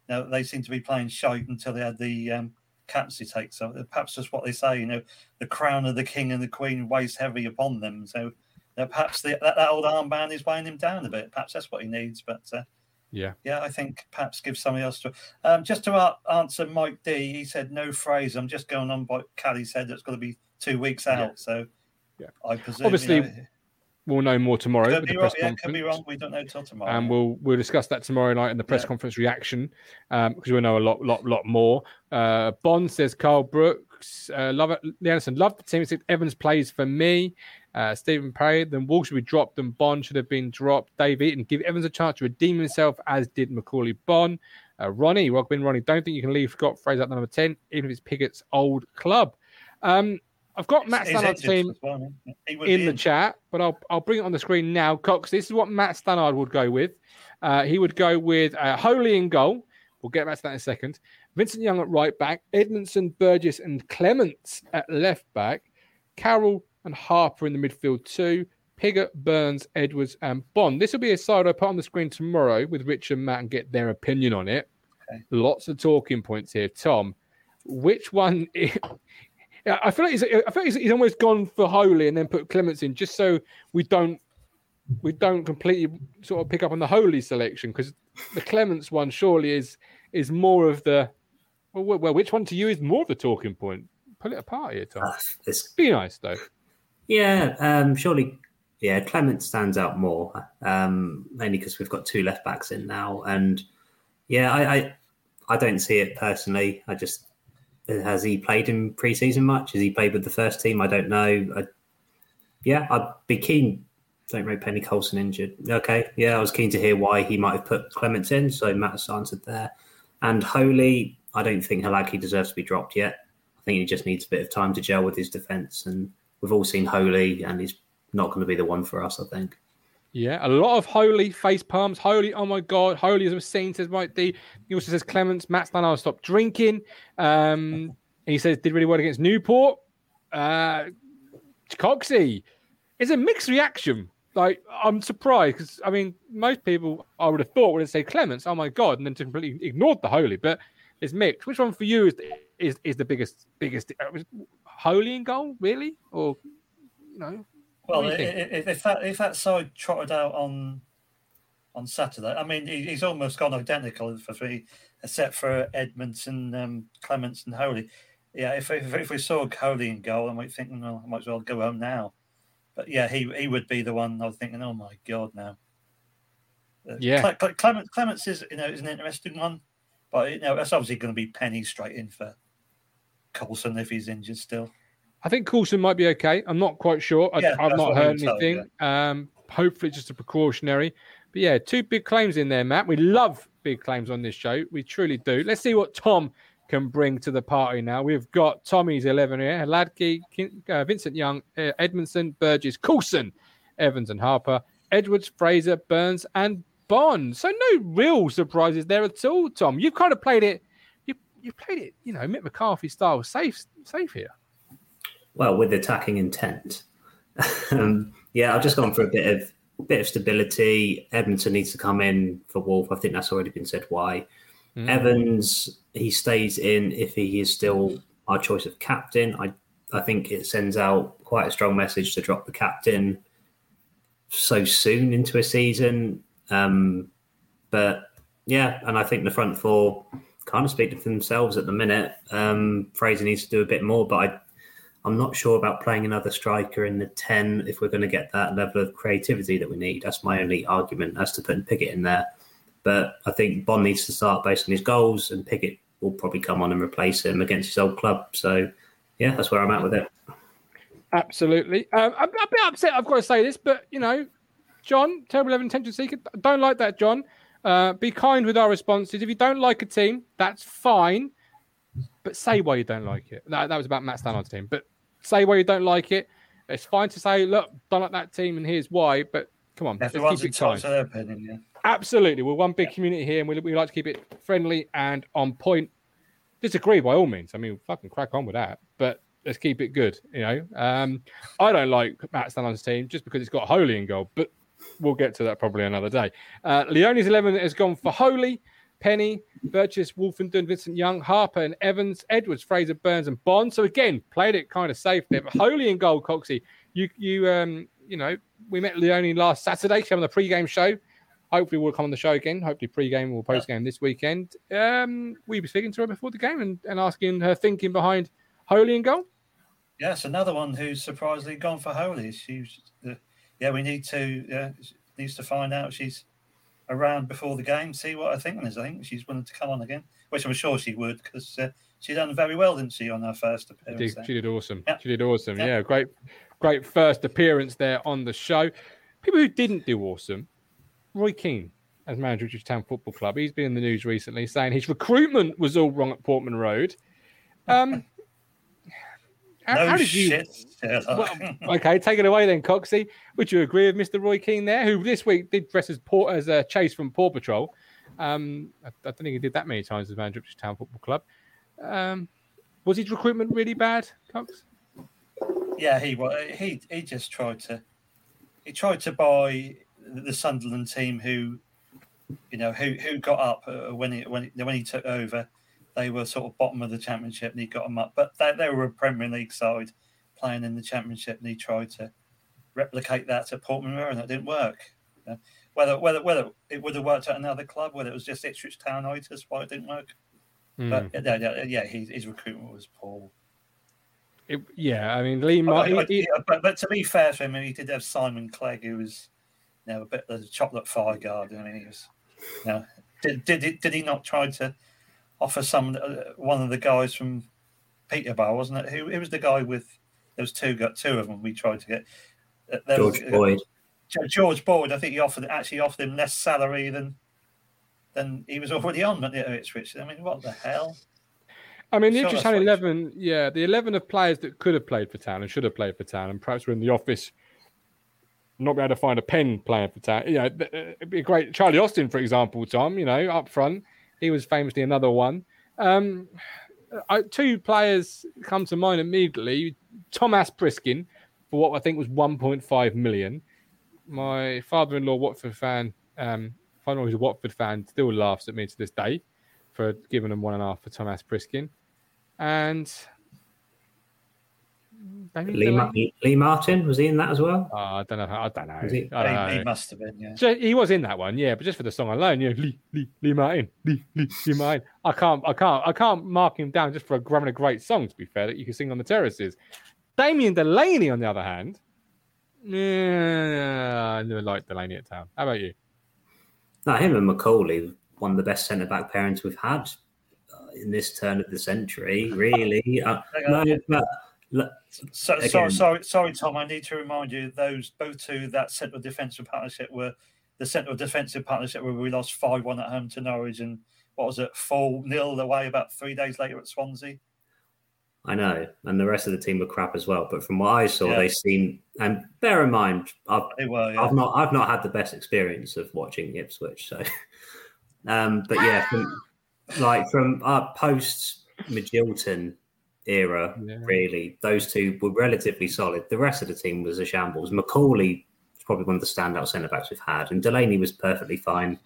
you know, they seem to be playing shite until they had the um, captaincy takes. So perhaps just what they say, you know, the crown of the king and the queen weighs heavy upon them. So uh, perhaps the, that, that, old armband is weighing him down a bit. Perhaps that's what he needs. But uh, yeah, yeah, I think perhaps give somebody else to. Um, just to answer Mike D, he said no phrase. I'm just going on what Callie said. It's going to be two weeks out. Yeah. So yeah, I presume obviously. You know, we'll know more tomorrow. Could be, wrong, yeah, could be wrong. We don't know till tomorrow. And we'll we'll discuss that tomorrow night in the press yeah. conference reaction um, because we'll know a lot, lot, lot more. Uh, Bonne says Carl Brooks, uh, love it. Anderson, love the team. Evans plays for me. Uh, Stephen Parry, then Wall should be dropped and Bonne should have been dropped. Dave Eaton, give Evans a chance to redeem himself, as did Macauley Bonne. Uh, Ronnie, welcome in, Ronnie. Don't think you can leave Scott Fraser at number 10, even if it's Pigott's old club. Um, I've got Matt Stannard's team well, in the in. chat, but I'll I'll bring it on the screen now. Cox, this is what Matt Stannard would go with. Uh, he would go with uh, Holy in goal. We'll get back to that in a second. Vincent Young at right back, Edmundson, Burgess, and Clements at left back, Carroll and Harper in the midfield two, Pigott, Burns, Edwards, and Bonne. This will be a side I put on the screen tomorrow with Rich and Matt and get their opinion on it. Okay. Lots of talking points here. Tom, which one? I feel like he's, I feel like he's, he's almost gone for Holy and then put Clements in just so we don't we don't completely sort of pick up on the Holy selection because the Clements one surely is is more of the well, well, which one to you is more of the talking point? Pull it apart here, Tom. Uh, it's, Be nice though. Yeah, um, surely. Yeah, Clement stands out more, um, mainly because we've got two left backs in now, and yeah, I, I, I don't see it personally. I just has he played in preseason much? Has he played with the first team? I don't know. I, yeah, I'd be keen. Don't rate Penney Coulson injured. Okay, yeah, I was keen to hear why he might have put Clements in. So Matt's answered there. And Holy, I don't think Hladky deserves to be dropped yet. I think he just needs a bit of time to gel with his defence. And we've all seen Holy, and he's not going to be the one for us, I think. Yeah, a lot of Holy face palms. Holy, oh my God. Holy, as we've seen, says Mike D. He also says Clements, Matt's done. I'll stop drinking. Um, he says, did really well against Newport. Uh, Coxey. It's a mixed reaction. Like, I'm surprised because, I mean, most people I would have thought would have said Clements, oh my God, and then completely ignored the Holy. But it's mixed. Which one for you is is, is the biggest, biggest? Uh, Holy in goal, really? Or, you know? Well, if, if that if that side trotted out on on Saturday, I mean, he's almost gone identical for three, except for Edmundson, um, Clements, and Holy. Yeah, if, if, if we saw Holy in goal, I might think, well, I might as well go home now. But yeah, he he would be the one I was thinking, oh my god, now. Uh, yeah, Clements, Clements is you know is an interesting one, but you know that's obviously going to be Penney straight in for Coulson if he's injured still. I think Coulson might be okay. I'm not quite sure. I, have not heard anything. Told, yeah. um, hopefully, just a precautionary. But yeah, two big claims in there, Matt. We love big claims on this show. We truly do. Let's see what Tom can bring to the party now. We've got Tommy's 11 here Hladky, uh, Vincent Young, uh, Edmundson, Burgess, Coulson, Evans, and Harper, Edwards, Fraser, Burns, and Bonne. So no real surprises there at all, Tom. You've kind of played it. You you played it, you know, Mick McCarthy style, safe safe here well, with attacking intent. um, yeah, I've just gone for a bit of bit of stability. Edmundson needs to come in for Wolf. I think that's already been said. Why? Mm. Evans he stays in if he is still our choice of captain. I I think it sends out quite a strong message to drop the captain so soon into a season. Um, but yeah, and I think the front four kind of speak for themselves at the minute. Um, Fraser needs to do a bit more, but I I'm not sure about playing another striker in the 10 if we're going to get that level of creativity that we need. That's my only argument as to putting Pigott in there. But I think Bonne needs to start based on his goals, and Pigott will probably come on and replace him against his old club. So, yeah, that's where I'm at with it. Absolutely. Um, I'm a bit upset, I've got to say this, but, you know, John, terrible 11 attention seeker, don't like that, John. Uh, be kind with our responses. If you don't like a team, that's fine, but say why you don't like it. That, that was about Matt Stannard's team, but say why you don't like it. It's fine to say, look, don't like that team, and here's why. But come on, everyone's entitled to their opinion. Yeah, absolutely. We're one big yeah. community here, and we, we like to keep it friendly and on point. Disagree by all means. I mean, fucking crack on with that, but let's keep it good. You know, um, I don't like Matt Stannard's team just because it's got Holy in goal, but we'll get to that probably another day. Uh, Leone's eleven has gone for Holy. Penney, Burgess, Woolfenden, Vincent Young, Harper, and Evans, Edwards, Fraser, Burns, and Bonne. So again, played it kind of safe there. But Holy and goal, Coxie. You you um you know we met Leone last Saturday. She on the pre-game show. Hopefully, we'll come on the show again. Hopefully, pre-game or post-game this weekend. Um, we be speaking to her before the game and, and asking her thinking behind Holy and goal. Yes, another one who's surprisingly gone for Holy. She's uh, yeah. We need to uh, needs to find out she's around before the game, see what her thinking is. I think she's willing to come on again, which I'm sure she would because uh, she done very well, didn't she, on her first appearance? She did, she did awesome. Yep. She did awesome. Yep. Yeah, great, great first appearance there on the show. People who didn't do awesome, Roy Keane as manager of Town Football Club. He's been in the news recently saying his recruitment was all wrong at Portman Road. Um, how, no how did you? Well, okay, take it away then, Coxie. Would you agree with Mr. Roy Keane there, who this week did dress as, Port, as a Chase from Paw Patrol? Um, I, I, don't think he did that many times as manager of Town Football Club. Um, was his recruitment really bad, Cox? Yeah, he was. he he just tried to. he tried to buy the Sunderland team, who you know who who got up uh, when he when he, when he took over. They were sort of bottom of the championship, and he got them up. But they, they were a Premier League side playing in the championship, and he tried to replicate that at Portman and that didn't work. You know, whether whether whether it would have worked at another club, whether it was just Ipswich Townitis, why it didn't work. Mm. But yeah, yeah, yeah his, his recruitment was poor. It, yeah, I mean Lee. He, but, but, to be fair to him, he did have Simon Clegg, who was you know a bit of a chocolate fire guard. I mean, he was. You know, did did did he not try to offer some uh, one of the guys from Peterborough, wasn't it? Who it was the guy with there was two got two of them. We tried to get uh, George was, Boyd. Uh, George Boyd. I think he offered actually offered him less salary than than he was already on at Ipswich. I mean, what the hell? I mean, the Ipswich Town 11, yeah, the 11 of players that could have played for Town and should have played for Town and perhaps were in the office not be able to find a pen playing for Town. You know, it'd be great. Charlie Austin, for example, Tom, you know, up front, he was famously another one. Um, I, two players come to mind immediately Thomas Priskin for what I think was 1.5 million. My father in law, Watford fan, um, father who's a Watford fan, still laughs at me to this day for giving him one and a half for Thomas Priskin. And Lee, Lee, Martin was he in that as well? Oh, I don't know. I don't know. He? I don't he, know. he, must have been. Yeah, so he was in that one. Yeah, but just for the song alone, you know, Lee, Lee, Lee Martin, Lee, Lee, Lee Martin. I can't, I can't, I can't mark him down just for having a great song. To be fair, that you can sing on the terraces. Damien Delaney, on the other hand, yeah, I never liked Delaney at town. How about you? No, him and McAuley, one of the best centre back pairings we've had uh, in this turn of the century. Really, uh, no, but so, sorry, sorry, sorry, Tom. I need to remind you those both two that central defensive partnership were the central defensive partnership where we lost five one at home to Norwich and what was it four nil away about three days later at Swansea. I know, and the rest of the team were crap as well. But from what I saw, yeah. they seemed. And bear in mind, I've, were, yeah. I've not, I've not had the best experience of watching Ipswich. So, um, but yeah, from, like from our post Magilton era, yeah. really, those two were relatively solid. The rest of the team was a shambles. McAuley was probably one of the standout centre backs we've had, and Delaney was perfectly fine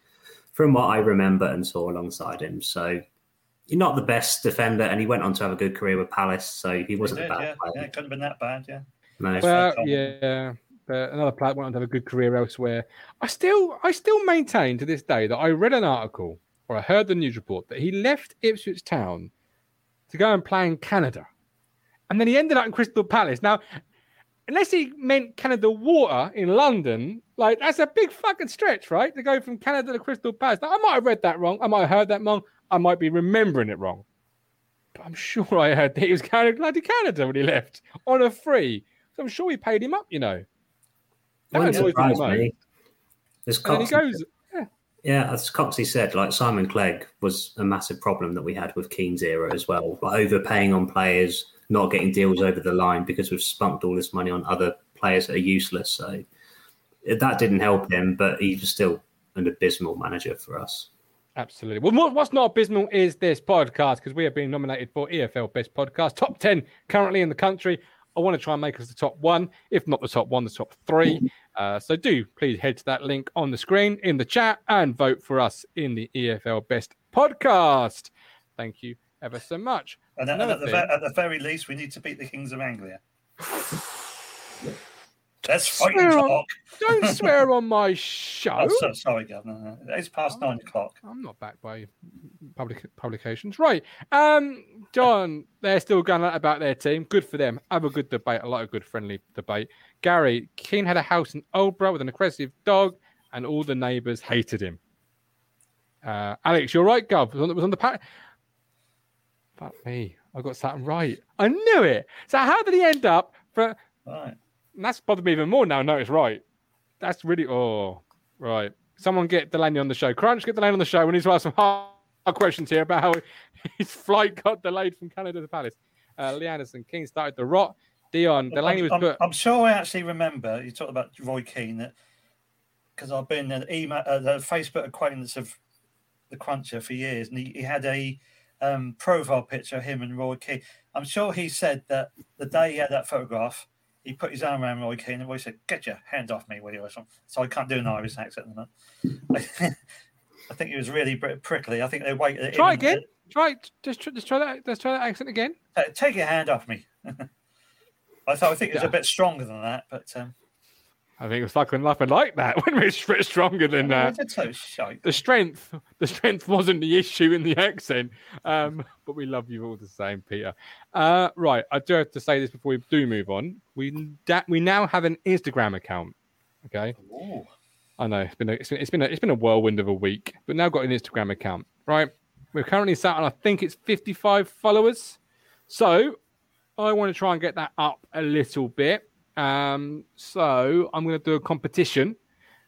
from what I remember and saw alongside him. So he's not the best defender, and he went on to have a good career with Palace, so he wasn't he did, a bad yeah. player. Yeah, it couldn't have been that bad, yeah. No. Well, yeah. But another player went on to have a good career elsewhere. I still, I still maintain to this day that I read an article or I heard the news report that he left Ipswich Town to go and play in Canada. And then he ended up in Crystal Palace. Now, unless he meant Canada Water in London, like that's a big fucking stretch, right? To go from Canada to Crystal Palace. Now, I might have read that wrong. I might have heard that wrong. I might be remembering it wrong. But I'm sure I heard that he was going to Canada when he left on a free. So I'm sure he paid him up, you know. That annoys me. And he goes, yeah, as Coxie said, like Simon Clegg was a massive problem that we had with Keane's era as well. Like overpaying on players, not getting deals over the line because we've spunked all this money on other players that are useless. So that didn't help him, but he was still an abysmal manager for us. Absolutely. Well, what's not abysmal is this podcast because we have been nominated for EFL Best Podcast, top 10 currently in the country. I want to try and make us the top one, if not the top one, the top three. Uh, so do please head to that link on the screen in the chat and vote for us in the EFL Best Podcast. Thank you ever so much. And, and at, the, at, the, very least, we need to beat the Kings of Anglia. Let's fight and talk. don't swear on my show. Oh, so, sorry, Governor. It's past oh, nine o'clock. I'm not backed by public publications. Right. Um, John, they're still going about their team. Good for them. Have a good debate. A lot of good friendly debate. Gary, Keane had a house in Aldeburgh with an aggressive dog, and all the neighbours hated him. Uh, Alex, you're right, Gov. It was on the pack. Fuck me. I got something right. I knew it. So how did he end up for right. That's bothered me even more now. No, it's right. That's really oh right. Someone get Delaney on the show. Crunch, get Delaney on the show. We need to ask some hard questions here about how his flight got delayed from Canada to the Palace. Uh, Lee Anderson King started the rot. Dion Delaney was I'm, put. I'm sure I actually remember you talked about Roy Keane that because I've been an email, uh, the Facebook acquaintance of the Cruncher for years, and he, he had a um, profile picture of him and Roy Keane. I'm sure he said that the day he had that photograph, he put his arm around Roy Keane and Roy said, "Get your hand off me, will you?" Or something. So I can't do an Irish accent. I think he was really prickly. I think they waited. Try again. Try just just try that. Let's try that accent again. Take your hand off me. I thought I think it was yeah. a bit stronger than that, but um, I think it was fucking nothing like that when we were stronger than that. So the strength, the strength wasn't the issue in the accent, um, but we love you all the same, Peter. Uh, right, I do have to say this before we do move on. We da- we now have an Instagram account. Okay. Ooh. I know it's been a, it's been it's been a, it's been a whirlwind of a week, but now got an Instagram account. Right, we're currently sat on I think it's 55 followers. So I want to try and get that up a little bit. Um, so I'm going to do a competition.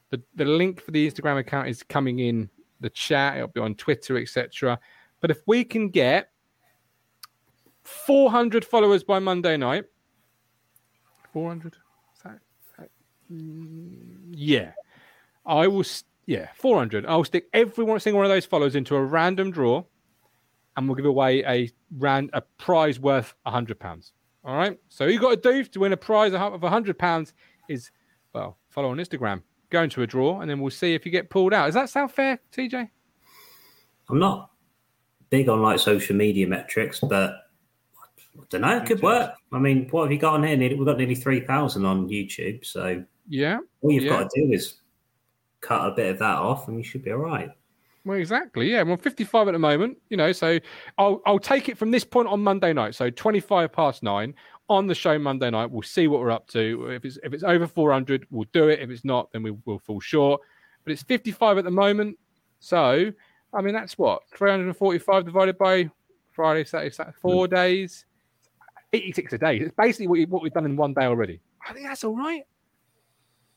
The, the link for the Instagram account is coming in the chat. It'll be on Twitter, etc. But if we can get 400 followers by Monday night, 400. Mm, yeah, I will. Yeah, 400. I'll stick every single one of those followers into a random draw, and we'll give away a ran a prize worth hundred pounds. All right. So you got to do to win a prize of a hundred pounds is well follow on Instagram, go into a draw, and then we'll see if you get pulled out. Does that sound fair, TJ? I'm not big on like social media metrics, but I don't know. It could work. I mean, what have you got on here? We've got nearly three thousand on YouTube. So yeah, all you've yeah. got to do is cut a bit of that off, and you should be all right. Well, exactly. Yeah, we're 55 at the moment. You know, so I'll I'll take it from this point on Monday night. So 25 past nine on the show Monday night. We'll see what we're up to. If it's if it's over 400, we'll do it. If it's not, then we will fall short. But it's 55 at the moment. So I mean, that's what 345 divided by Friday, Saturday, Saturday four mm. days. 86 a day. It's basically what, you, what we've done in one day already. I think that's all right.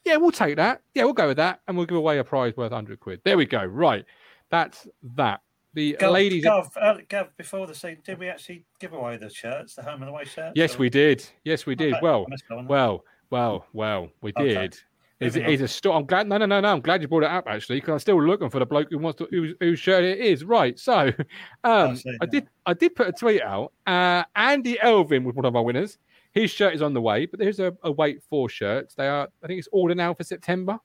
Yeah, we'll take that. Yeah, we'll go with that, and we'll give away a prize worth 100 quid. There we go. Right. That's that. The Gav, ladies. Gav, uh, Gav, before the scene, did we actually give away the shirts, the home and away shirts? Yes, or? we did. Yes, we did. Okay. Well, well, well, well, we did. Okay. Is it is a store? I'm glad. No, no, no, no. I'm glad you brought it up actually, because I'm still looking for the bloke who wants to whose, whose shirt it is. Right. So, um, I, I did. I did put a tweet out. Uh, Andy Elvin was one of our winners. His shirt is on the way, but there's a, a wait for shirts. They are. I think it's ordered now for September.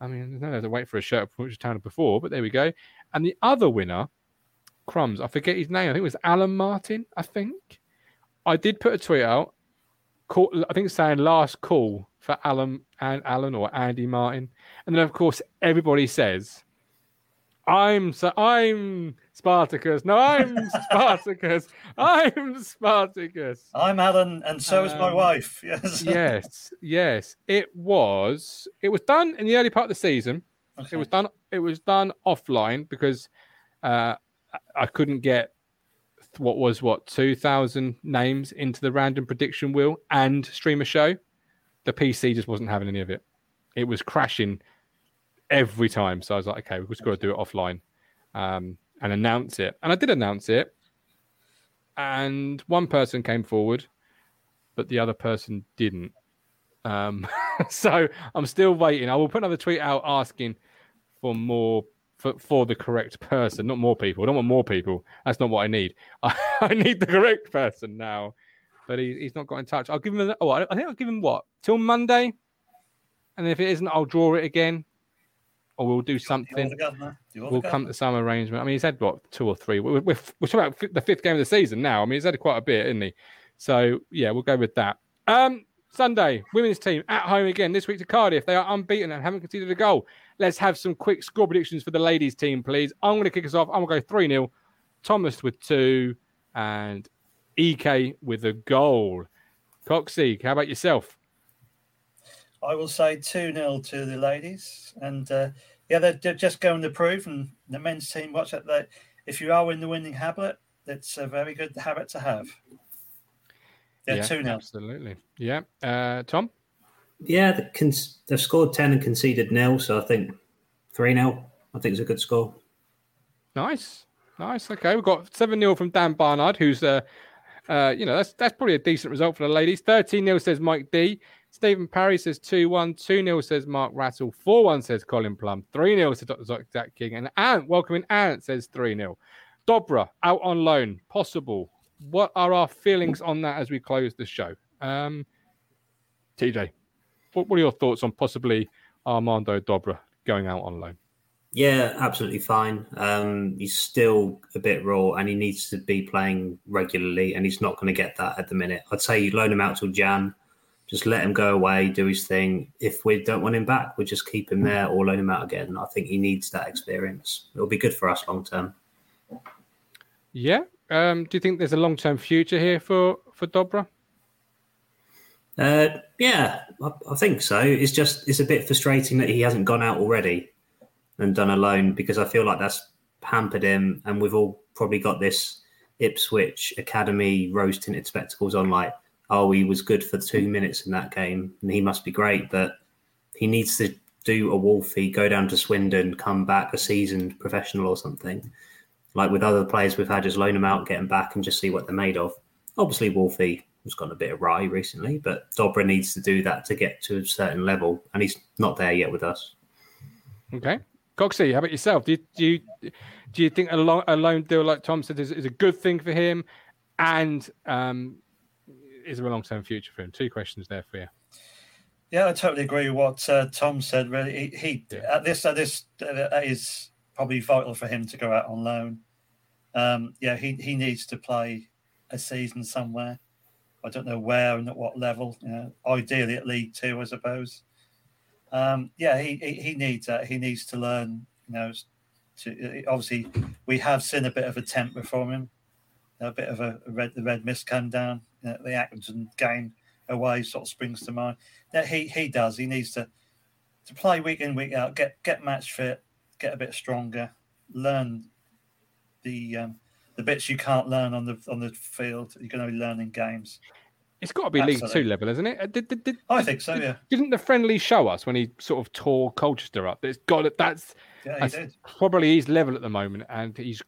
I mean, no, there's a wait for a shirt which town before, but there we go. And the other winner, crumbs. I forget his name. I think it was Alan Martin. I think I did put a tweet out. Call, I think saying last call for Alan and Alan or Andy Martin, and then of course everybody says, "I'm so I'm Spartacus. No, I'm Spartacus. I'm Spartacus. I'm Alan, and so um, is my um, wife. Yes. yes, yes. It was. It was done in the early part of the season. Okay. It was done. It was done offline because uh, I couldn't get what was what two thousand names into the random prediction wheel and stream a show. The PC just wasn't having any of it. It was crashing every time. So I was like, okay, we've just got to do it offline. Um, and announce it. And I did announce it. And one person came forward, but the other person didn't. Um, so I'm still waiting. I will put another tweet out asking for more for, for the correct person, not more people. I don't want more people. That's not what I need. I, I need the correct person now. But he, he's not got in touch. I'll give him. Oh, I think I'll give him what till Monday, and if it isn't, I'll draw it again or we'll do something. We'll come to some arrangement. I mean, he's had what two or three. We're, we're, we're talking about the fifth game of the season now. I mean, he's had quite a bit, isn't he? So yeah, we'll go with that. Um, Sunday, women's team at home again this week to Cardiff. They are unbeaten and haven't conceded a goal. Let's have some quick score predictions for the ladies' team, please. I'm going to kick us off. I'm going to go 3 0. Thomas with two and EK with a goal. Coxie, how about yourself? I will say 2 0 to the ladies. And uh, yeah, they're, they're, just going to prove. And the men's team, watch that. They, if you are in the winning habit, it's a very good habit to have. Yeah, 2 0. Absolutely. Yeah. Uh, Tom? Yeah, the cons- they've scored 10 and conceded nil. So I think 3 0, I think is a good score. Nice. Nice. Okay. We've got 7 0 from Dan Barnard, who's, uh, uh, you know, that's that's probably a decent result for the ladies. 13 0 says Mike D. Stephen Parry says 2 1. 2 0 says Mark Rattle. 4 1 says Colin Plum. 3 0 says Dr. Zach King. And Ant, welcoming Ant, says 3 0. Dobra out on loan. Possible. What are our feelings on that as we close the show? Um, TJ, what, what are your thoughts on possibly Armando Dobra going out on loan? Yeah, absolutely fine. Um, he's still a bit raw and he needs to be playing regularly, and he's not going to get that at the minute. I'd say you loan him out till Jan, just let him go away, do his thing. If we don't want him back, we just keep him there or loan him out again. I think he needs that experience. It'll be good for us long term. Yeah. Um, do you think there's a long term future here for for Dobra? Uh, yeah, I, I, think so. It's just it's a bit frustrating that he hasn't gone out already and done a loan because I feel like that's hampered him, and we've all probably got this Ipswich Academy rose tinted spectacles on, like, oh, he was good for two minutes in that game, and he must be great, but he needs to do a Wolfie, go down to Swindon, come back a seasoned professional or something. Like with other players we've had, just loan them out, get them back, and just see what they're made of. Obviously, Wolfie has gone a bit awry recently, but Dobra needs to do that to get to a certain level, and he's not there yet with us. Okay. Coxie, how about yourself? Do you, do you, do you think a, a loan deal like Tom said is, is a good thing for him? And um, is there a long term future for him? Two questions there for you. Yeah, I totally agree with what uh, Tom said. Really, he, he yeah. at this at this uh, is probably vital for him to go out on loan. Um, yeah, he, he needs to play a season somewhere. I don't know where and at what level. You know, ideally at League Two, I suppose. Um, yeah, he, he, he needs that. He needs to learn. You know, to obviously we have seen a bit of a temper from him, a bit of a, red the red mist come down. You know, the Accrington game away sort of springs to mind. Yeah, he he does. He needs to to play week in week out, get get match fit, get a bit stronger, learn the um, the bits you can't learn on the on the field. You're going to be learning games. It's got to be Absolutely. League Two level, isn't it? Uh, did, did, did, I think so. Yeah. Didn't the friendly show us when he sort of tore Colchester up? It's got it. That's, yeah, that's probably his level at the moment, and he's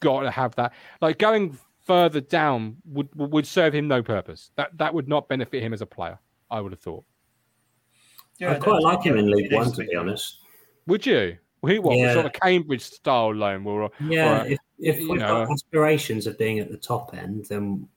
got to have that. Like going further down would would serve him no purpose. That that would not benefit him as a player. I would have thought. Yeah, I quite like him in League One, to be honest. Would you? He what yeah. sort of Cambridge style loan? Or, yeah, or, if, if we've know, got aspirations of being at the top end, then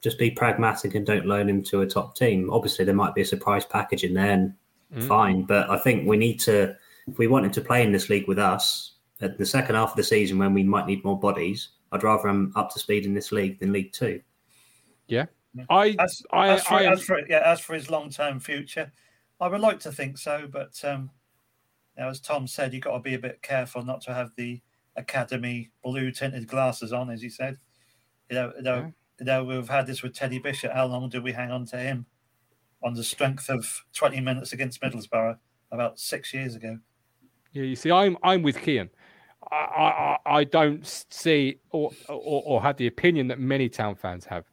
just be pragmatic and don't loan him to a top team. Obviously, there might be a surprise package in there, and mm. fine. But I think we need to, if we want him to play in this league with us at the second half of the season when we might need more bodies, I'd rather him up to speed in this league than League Two. Yeah, I, as, I, as for, I, as for yeah, as for his long term future, I would like to think so, but um, now, as Tom said, you've got to be a bit careful not to have the academy blue tinted glasses on, as he said. You know, you know, yeah. you know, we've had this with Teddy Bishop. How long do we hang on to him on the strength of 20 minutes against Middlesbrough about six years ago? Yeah, you see, I'm I'm with Kian. I, I, don't see or, or, or have the opinion that many town fans have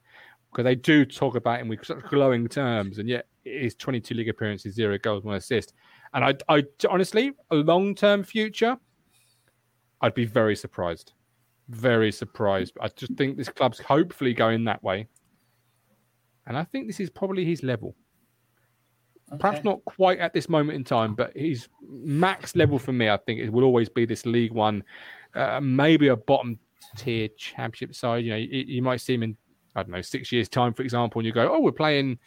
because they do talk about him with such glowing terms, and yet his 22 league appearances, zero goals, one assist. And I, I honestly, a long term future, I'd be very surprised. Very surprised. I just think this club's hopefully going that way. And I think this is probably his level. Okay. Perhaps not quite at this moment in time, but his max level for me, I think, it will always be this League One, uh, maybe a bottom tier championship side. You know, you, you, might see him in, I don't know, six years' time, for example, and you go, oh, we're playing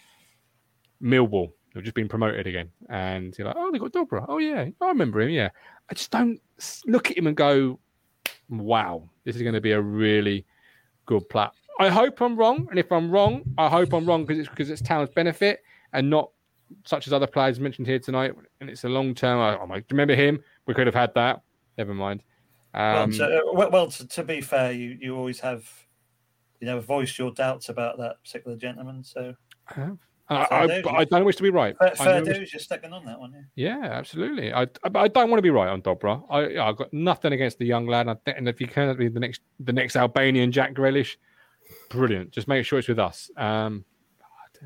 Millwall They've just been promoted again, and you're like, oh, they got Dobra. Oh yeah, I remember him. Yeah, I just don't look at him and go, wow, this is going to be a really good plat. I hope I'm wrong, and if I'm wrong, I hope I'm wrong because it's because it's town's benefit and not such as other players mentioned here tonight. And it's a long term. Oh my, remember him? We could have had that. Never mind. Um, well, to, uh, well, to, to, be fair, you, you always have, you know, voiced your doubts about that particular gentleman. So I have. I, I, I, don't wish to be right. Fair, fair dues, you're sticking on that one. Yeah, yeah absolutely. I, I don't want to be right on Dobra. I I've got nothing against the young lad. And if he can be the next the next Albanian Jack Grealish, brilliant. Just make sure it's with us. Um,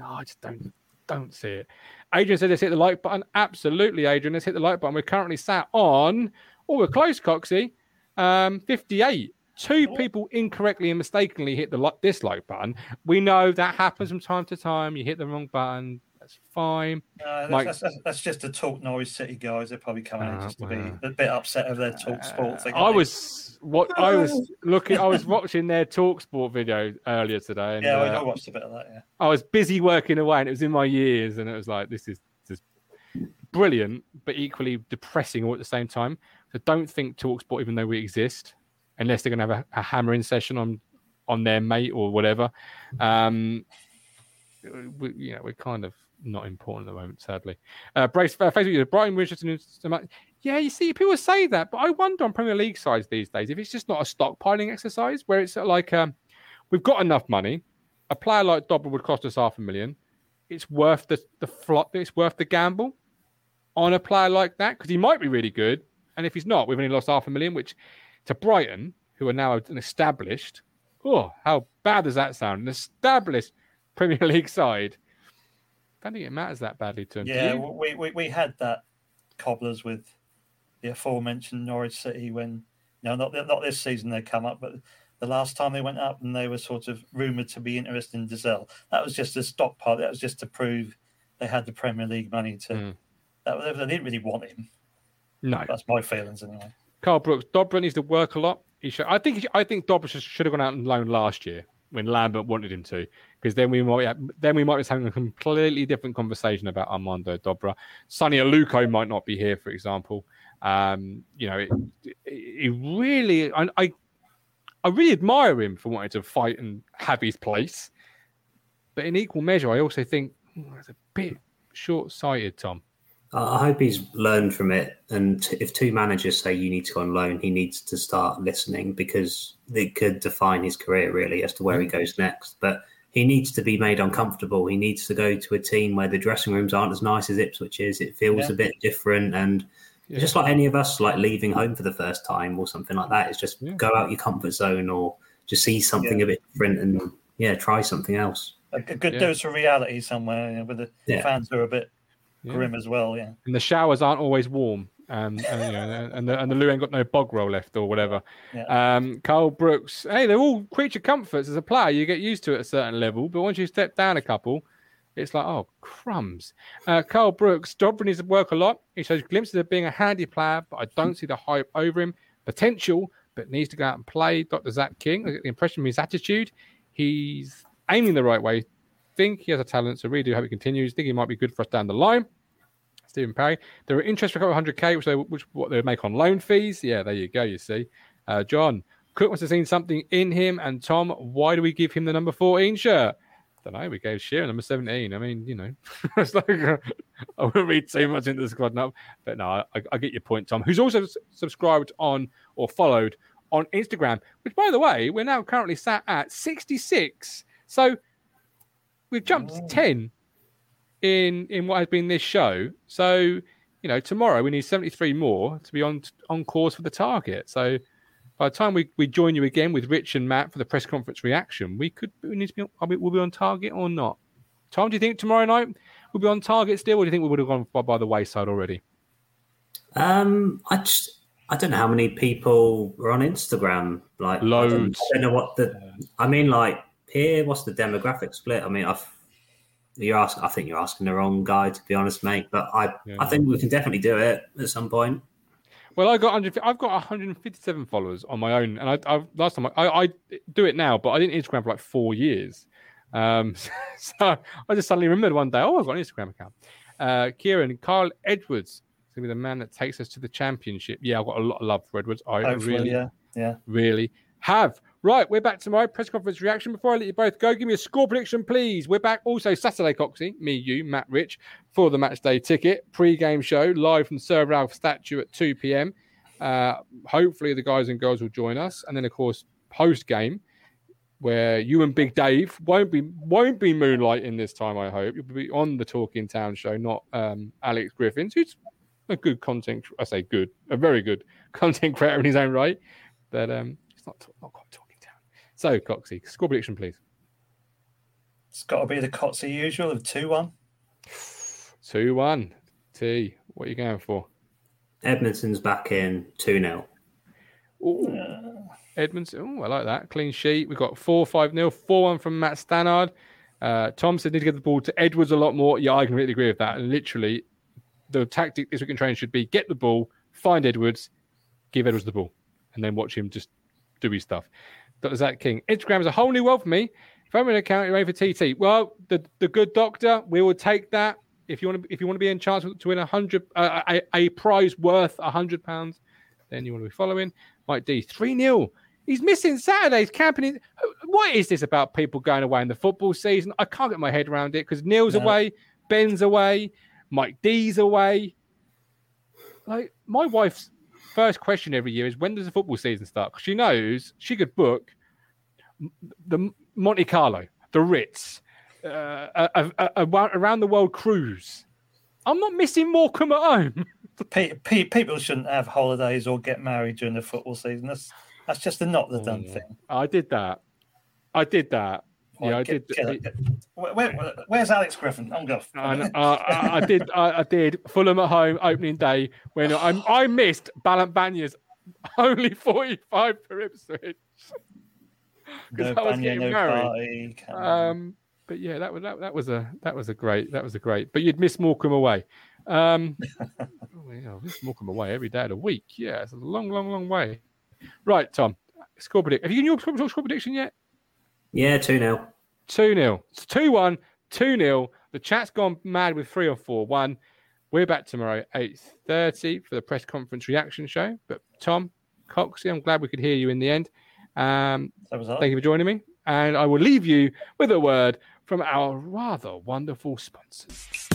I just don't don't see it. Adrian said let's hit the like button. Absolutely, Adrian. Let's hit the like button. We're currently sat on. Oh, we're close, Coxie. Um, 58 two people incorrectly and mistakenly hit the dislike button. We know that happens from time to time. You hit the wrong button. That's fine. Uh, Mike- that's, that's, that's just to talk noise City guys. They're probably coming in Ah, just to be a bit upset over their talk sport thing. Uh, I was what I was looking. I was watching their talk sport video earlier today, and Yeah, uh, I watched a bit of that. Yeah. I was busy working away, and it was in my ears, and it was like this is just brilliant, but equally depressing all at the same time. So don't think talk sport, even though we exist, unless they're going to have a, a hammering session on on their mate or whatever. Um, we, you know, we're kind of not important at the moment, sadly. Uh, Brace, uh, Facebook, Brighton, Richardson, yeah, you see, people say that, but I wonder on Premier League sides these days if it's just not a stockpiling exercise where it's like um, we've got enough money. A player like Dobra would cost us half a million. It's worth the the flop. It's worth the gamble on a player like that because he might be really good, and if he's not, we've only lost half a million. Which to Brighton, who are now an established, oh, how bad does that sound? An established Premier League side. I don't think it matters that badly to him. Yeah, we, we we had that cobblers with the aforementioned Norwich City when no, not not this season they come up, but the last time they went up and they were sort of rumoured to be interested in Dozzell. That was just a stockpile. That was just to prove they had the Premier League money to. Mm. That they didn't really want him. no. That's my feelings anyway. Carl Brooks, Dobra needs to work a lot. He should, I think. He should, I think Dobra should, should have gone out on loan last year when Lambert wanted him to, because then we might then we might be having a completely different conversation about Armando Dobra. Sonny Aluko might not be here, for example. Um, you know, it, really, I, I, I really admire him for wanting to fight and have his place, but in equal measure, I also think "Hmm, it's a bit short-sighted, Tom. I I hope he's learned from it. And if two managers say you need to go on loan, he needs to start listening because it could define his career really as to where he goes next. But he needs to be made uncomfortable. He needs to go to a team where the dressing rooms aren't as nice as Ipswich is. It feels Yeah. a bit different. And Yeah. just like any of us, like leaving home for the first time or something like that, it's just Yeah. go out your comfort zone or just see something Yeah. a bit different and yeah, try something else. A, a good Yeah. dose of reality somewhere you know, with the Yeah. fans who are a bit Yeah. grim as well. Yeah. and the showers aren't always warm. Um, and, you know, and the and the loo ain't got no bog roll left or whatever. Um, Carl Brooks, hey, they're all creature comforts as a player. You get used to it at a certain level, but once you step down a couple, it's like oh crumbs. Uh, Carl Brooks, Dobra needs to work a lot. He shows glimpses of being a handy player, but I don't see the hype over him. Potential, but needs to go out and play. Dr. Zach King, I get the impression from his attitude, he's aiming the right way. Think he has a talent, so really do hope he continues. Think he might be good for us down the line. Stephen Parry. There are interest for a couple of hundred K, which they which what they make on loan fees. Yeah, there you go. You see, uh, John Cook must have seen something in him. And Tom, why do we give him the number fourteen shirt? I don't know. We gave Shearer number seventeen. I mean, you know, it's like uh, I won't read too much into the squad now, but no, I, I get your point, Tom. Who's also s- subscribed on or followed on Instagram, which, by the way, we're now currently sat at sixty-six. So we've jumped to ten in in what has been this show. So you know, tomorrow we need seventy three more to be on on course for the target. So by the time we, we join you again with Rich and Matt for the press conference reaction, we could we need to be we, will be on target or not? Tom, do you think tomorrow night we'll be on target still, or do you think we would have gone by, by the wayside already? Um, I just I don't know how many people are on Instagram. Like I don't, Loads. I don't know what the. I mean, like here, what's the demographic split? I mean, I've you're asking. I think you're asking the wrong guy, to be honest, mate. But I Yeah. I think we can definitely do it at some point. Well, I got 100, I've got 157 followers on my own, and I, I last time I, I do it now, but I didn't Instagram for like four years. Um, so I just suddenly remembered one day, oh, I've got an Instagram account. Uh, Kieran, Kyle Edwards is gonna be the man that takes us to the championship. Yeah, I've got a lot of love for Edwards. I Hopefully, really, yeah, yeah. really have. Right, we're back tomorrow. Press conference reaction. Before I let you both go, give me a score prediction, please. We're back also Saturday, Coxie, me, you, Matt Rich, for the match day ticket pre-game show live from Sir Alf statue at 2 p.m. Uh, hopefully, the guys and girls will join us, and then of course post game, where you and Big Dave won't be won't be moonlighting this time. I hope you'll be on the Talking Town show, not um, Alex Griffiths, who's a good content. I say good, a very good content creator in his own right, but um, it's not not quite Talking. So, Coxie, score prediction, please. It's got to be the Coxie usual of 2 1. Two one. T. What are you going for? Edmundson's back in two 0 Ooh. Edmonds. Oh, I like that. Clean sheet. We've got 4 5 nil, 4 1 from Matt Stannard. Uh, Tom said need to get the ball to Edwards a lot more. Yeah, I completely agree with that. And literally, the tactic this week in training should be get the ball, find Edwards, give Edwards the ball, and then watch him just do his stuff. Dr. Zach King. Instagram is a whole new world for me. If I'm an account, you're for TT. Well, the the good doctor, we will take that. If you want to, if you want to be in chance to win a hundred, uh, a, a prize worth a hundred pounds, then you want to be following. Mike D, three 0 He's missing Saturdays camping. In, what is this about people going away in the football season? I can't get my head around it because Neil's no. away, Ben's away, Mike D's away. Like my wife's first question every year is when does the football season start? Because she knows she could book the Monte Carlo, the Ritz, uh, a, a, a, around the world cruise. I'm not missing Morecambe at home. people shouldn't have holidays or get married during the football season. That's that's just a not the done oh, thing. I did that. I did that. Yeah, I did. Where, where, where's Alex Griffin? I'm going. I, I, I, did. I, I, did. Fulham at home opening day when I, I missed Balint Bajner's only 45 for Ipswich. no I was getting no married. Um, but yeah, that was that, that was a that was a great that was a great. But you'd miss Morecambe away. Um, oh, yeah, miss Morecambe away every day of the week. Yeah, it's a long, long, long way. Right, Tom. Score prediction. Have you given your score prediction yet? Yeah, 2 0. 2 0. 2 1, 2 0. The chat's gone mad with 3 or 4 1. We're back tomorrow, 8.30 for the press conference reaction show. But Tom, Coxie, I'm glad we could hear you in the end. Um, thank you for joining me. And I will leave you with a word from our rather wonderful sponsors.